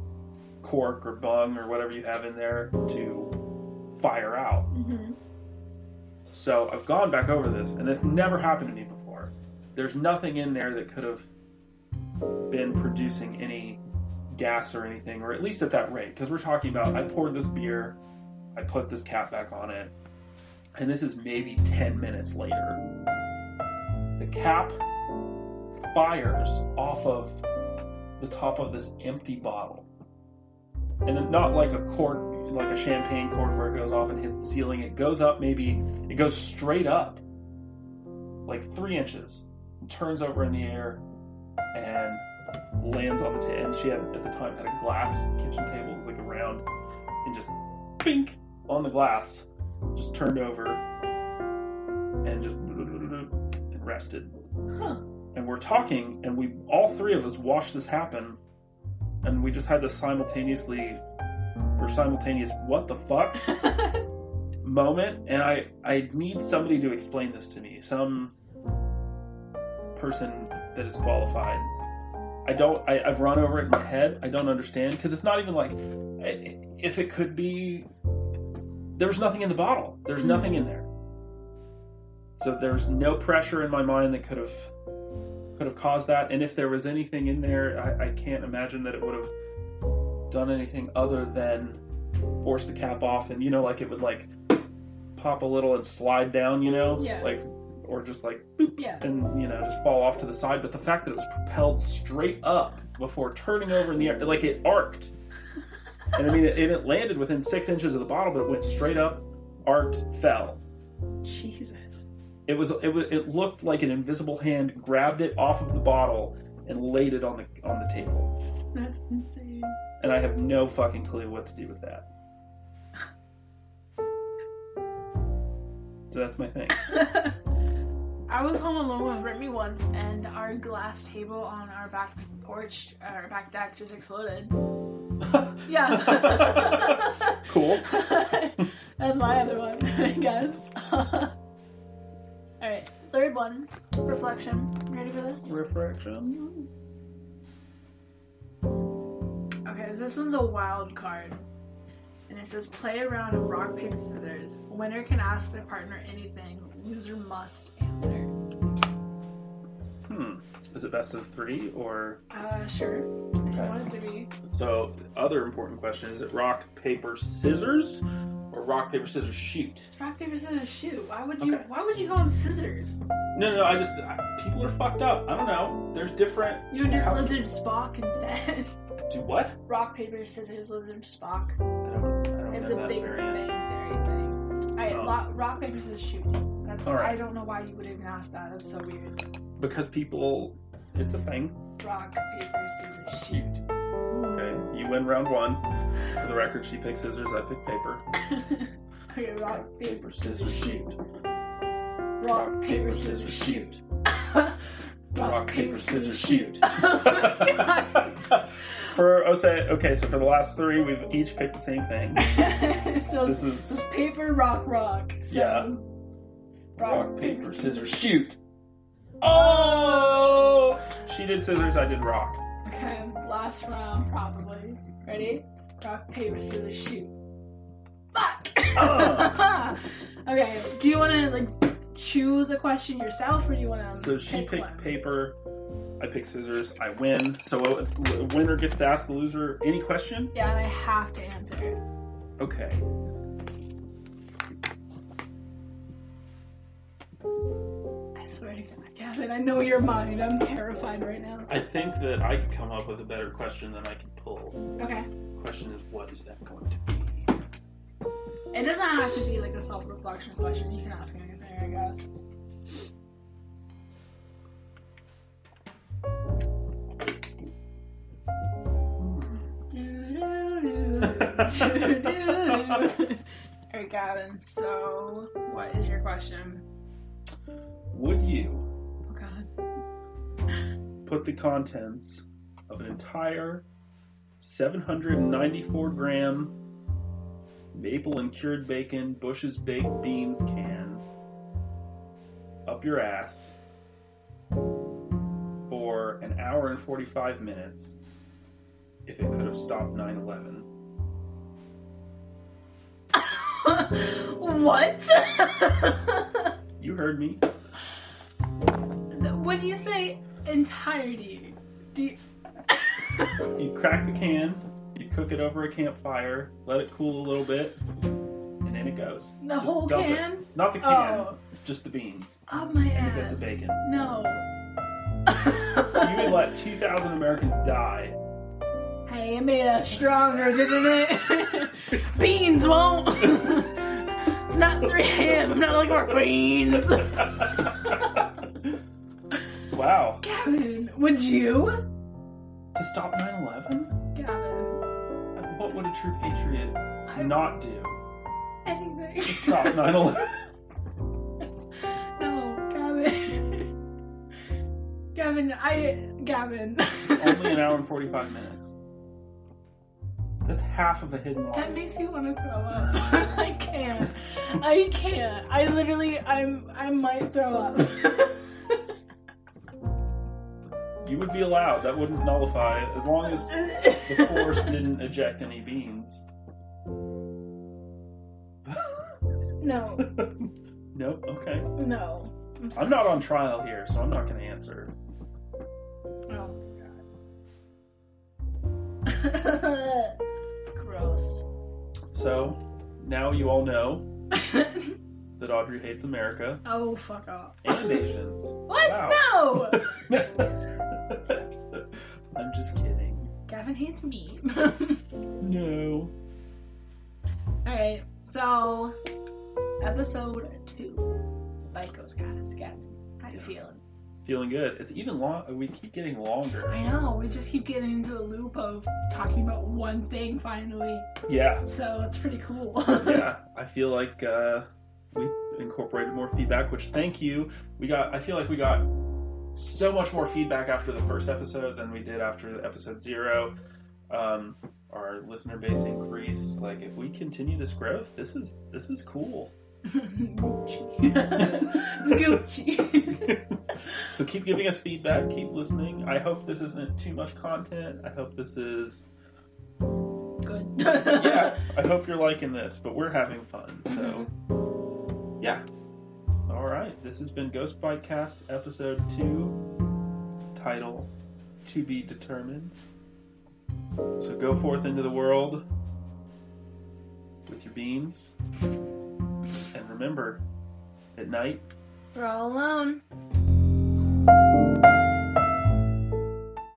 S1: cork or bung or whatever you have in there to fire out.
S2: Mm-hmm.
S1: So I've gone back over this, and it's never happened to me before. There's nothing in there that could have been producing any gas or anything, or at least at that rate. Because we're talking about, I poured this beer, I put this cap back on it, and this is maybe 10 minutes later. The cap fires off of the top of this empty bottle. And not like a cork, like a champagne cork where it goes off and hits the ceiling. It goes up maybe, it goes straight up, like three inches, turns over in the air and lands on the table. And she had, at the time, had a glass kitchen table, it was like a round, and just pink on the glass, just turned over and just and rested.
S2: Huh.
S1: And we're talking, and we all three of us watched this happen, and we just had this simultaneously or simultaneous what the fuck moment, and I I need somebody to explain this to me. Some person that is qualified. I don't. I, I've run over it in my head. I don't understand because it's not even like if it could be. There was nothing in the bottle. There's nothing in there. So there's no pressure in my mind that could have could have caused that. And if there was anything in there, I, I can't imagine that it would have done anything other than force the cap off and you know like it would like pop a little and slide down you know
S2: Yeah.
S1: like or just like boop
S2: Yeah.
S1: and you know just fall off to the side but the fact that it was propelled straight up before turning over in the air like it arced and i mean it, it landed within six inches of the bottle but it went straight up arced fell
S2: Jesus.
S1: it was it was it looked like an invisible hand grabbed it off of the bottle and laid it on the on the table
S2: That's insane.
S1: and i have no fucking clue what to do with that so that's my thing
S2: I was home alone with Brittany once, and our glass table on our back porch, our back deck, just exploded. Yeah.
S1: cool
S2: That's my other one, I guess. Alright, third one. Reflection. Ready for this?
S1: refraction
S2: Okay, this one's a wild card. And it says play around round of rock, paper, scissors. Winner can ask their partner anything. Loser must.
S1: Hmm. Is it best of three or
S2: Uh, sure.
S1: Okay.
S2: want it to be.
S1: so? Other important question: Is it rock paper scissors or rock paper scissors shoot?
S2: Rock, paper, scissors, shoot. Why would you
S1: Okay.
S2: why would you go on scissors?
S1: No, no. I just I, people are fucked up. I don't know. There's different.
S2: You would do
S1: How-
S2: lizard Spock instead.
S1: Do what?
S2: rock, paper, scissors, lizard Spock.
S1: I don't. I don't
S2: It's a big bang theory thing. Alright,
S1: Oh.
S2: rock, rock, paper, scissors, shoot. That's
S1: All right.
S2: I don't know why you would even ask that. That's so weird.
S1: Because people, it's a thing.
S2: Rock, paper, scissors, shoot.
S1: Okay, you win round one. For the record, she picked scissors. I picked paper.
S2: okay, rock, paper, scissors, shoot.
S1: Rock,
S2: Rock, paper, scissors, shoot.
S1: Rock, paper, scissors, shoot.
S2: Oh
S1: for oh, say okay. So for the last three, we've each picked the same thing.
S2: so
S1: This
S2: it's,
S1: is
S2: paper, rock, rock. So,
S1: Yeah. rock, paper, scissors, shoot. Oh! She did scissors. I did rock.
S2: Okay, last round probably. Ready? Rock, paper, scissors, shoot. Fuck!
S1: Ah.
S2: okay, do you want to like choose a question yourself, or do you want to?
S1: So she
S2: pick
S1: picked
S2: one?
S1: paper. I picked scissors. I win. So a a winner gets to ask the loser any question.
S2: Yeah, and I have to answer.
S1: Okay.
S2: I swear to God, Gavin, I know your mind. I'm terrified right now.
S1: I think that I could come up with a better question than I can pull.
S2: Okay,
S1: The question is, what is that going to be?
S2: it doesn't have to be like a self-reflection question. You can ask anything, I guess. Alright, Gavin, so what is your question?
S1: Would you Put the contents of an entire 794 gram maple and cured bacon Bush's baked beans can up your ass for an hour and 45 minutes if it could have stopped 9 11?
S2: what?
S1: You heard me.
S2: when you say entirety, do you...
S1: You crack the can, you cook it over a campfire, let it cool a little bit, and in it goes.
S2: the
S1: Just
S2: whole
S1: dump it.
S2: can?
S1: Not the can,
S2: Oh,
S1: just the beans
S2: up my
S1: and
S2: ass.
S1: bits of bacon.
S2: No.
S1: So you would let 2,000 Americans die.
S2: Hey, it made us stronger, didn't it? beans won't. it's not 3 a.m. I'm not looking for beans.
S1: Wow.
S2: Gavin, would you?
S1: To stop 9 11?
S2: Gavin,
S1: What would a true patriot
S2: I
S1: not do
S2: anything.
S1: to stop 9 11?
S2: no, Gavin. Gavin, I. Gavin.
S1: Only an hour and 45 minutes. That's half of a hidden
S2: That makes me want to throw up. I can't. I can't. I literally, I'm, I might throw up.
S1: You would be allowed. That wouldn't nullify it as long as the force didn't eject any beans.
S2: no,
S1: nope. Okay.
S2: no. I'm.
S1: I'm not on trial here, so I'm not going to answer.
S2: Oh my god. Gross.
S1: So now you all know that Audrey hates America
S2: oh, fuck off.
S1: and Asians.
S2: What?
S1: Wow.
S2: No!
S1: I'm just kidding.
S2: Gavin hates me.
S1: No.
S2: Alright, so episode two. Fight goes guys. Gavin, how you feeling?
S1: Feeling good. It's even long. We keep getting longer.
S2: I know, we just keep getting into a loop of talking about one thing finally.
S1: Yeah.
S2: So it's pretty cool.
S1: Yeah. I feel like uh, we incorporated more feedback, which thank you. We got. I feel like we got so much more feedback after the first episode than we did after episode zero. Um, our listener base increased. Like, if we continue this growth, this is this is cool.
S2: Gucci. it's Gucci.
S1: so keep giving us feedback. Keep listening. I hope this isn't too much content. I hope this is.
S2: Good.
S1: Yeah. I hope you're liking this, but we're having fun. So, yeah. All right. This has been Ghost Bite Cast episode two. Title to be determined. So go forth into the world with your beans. And remember, at night,
S2: We're all alone.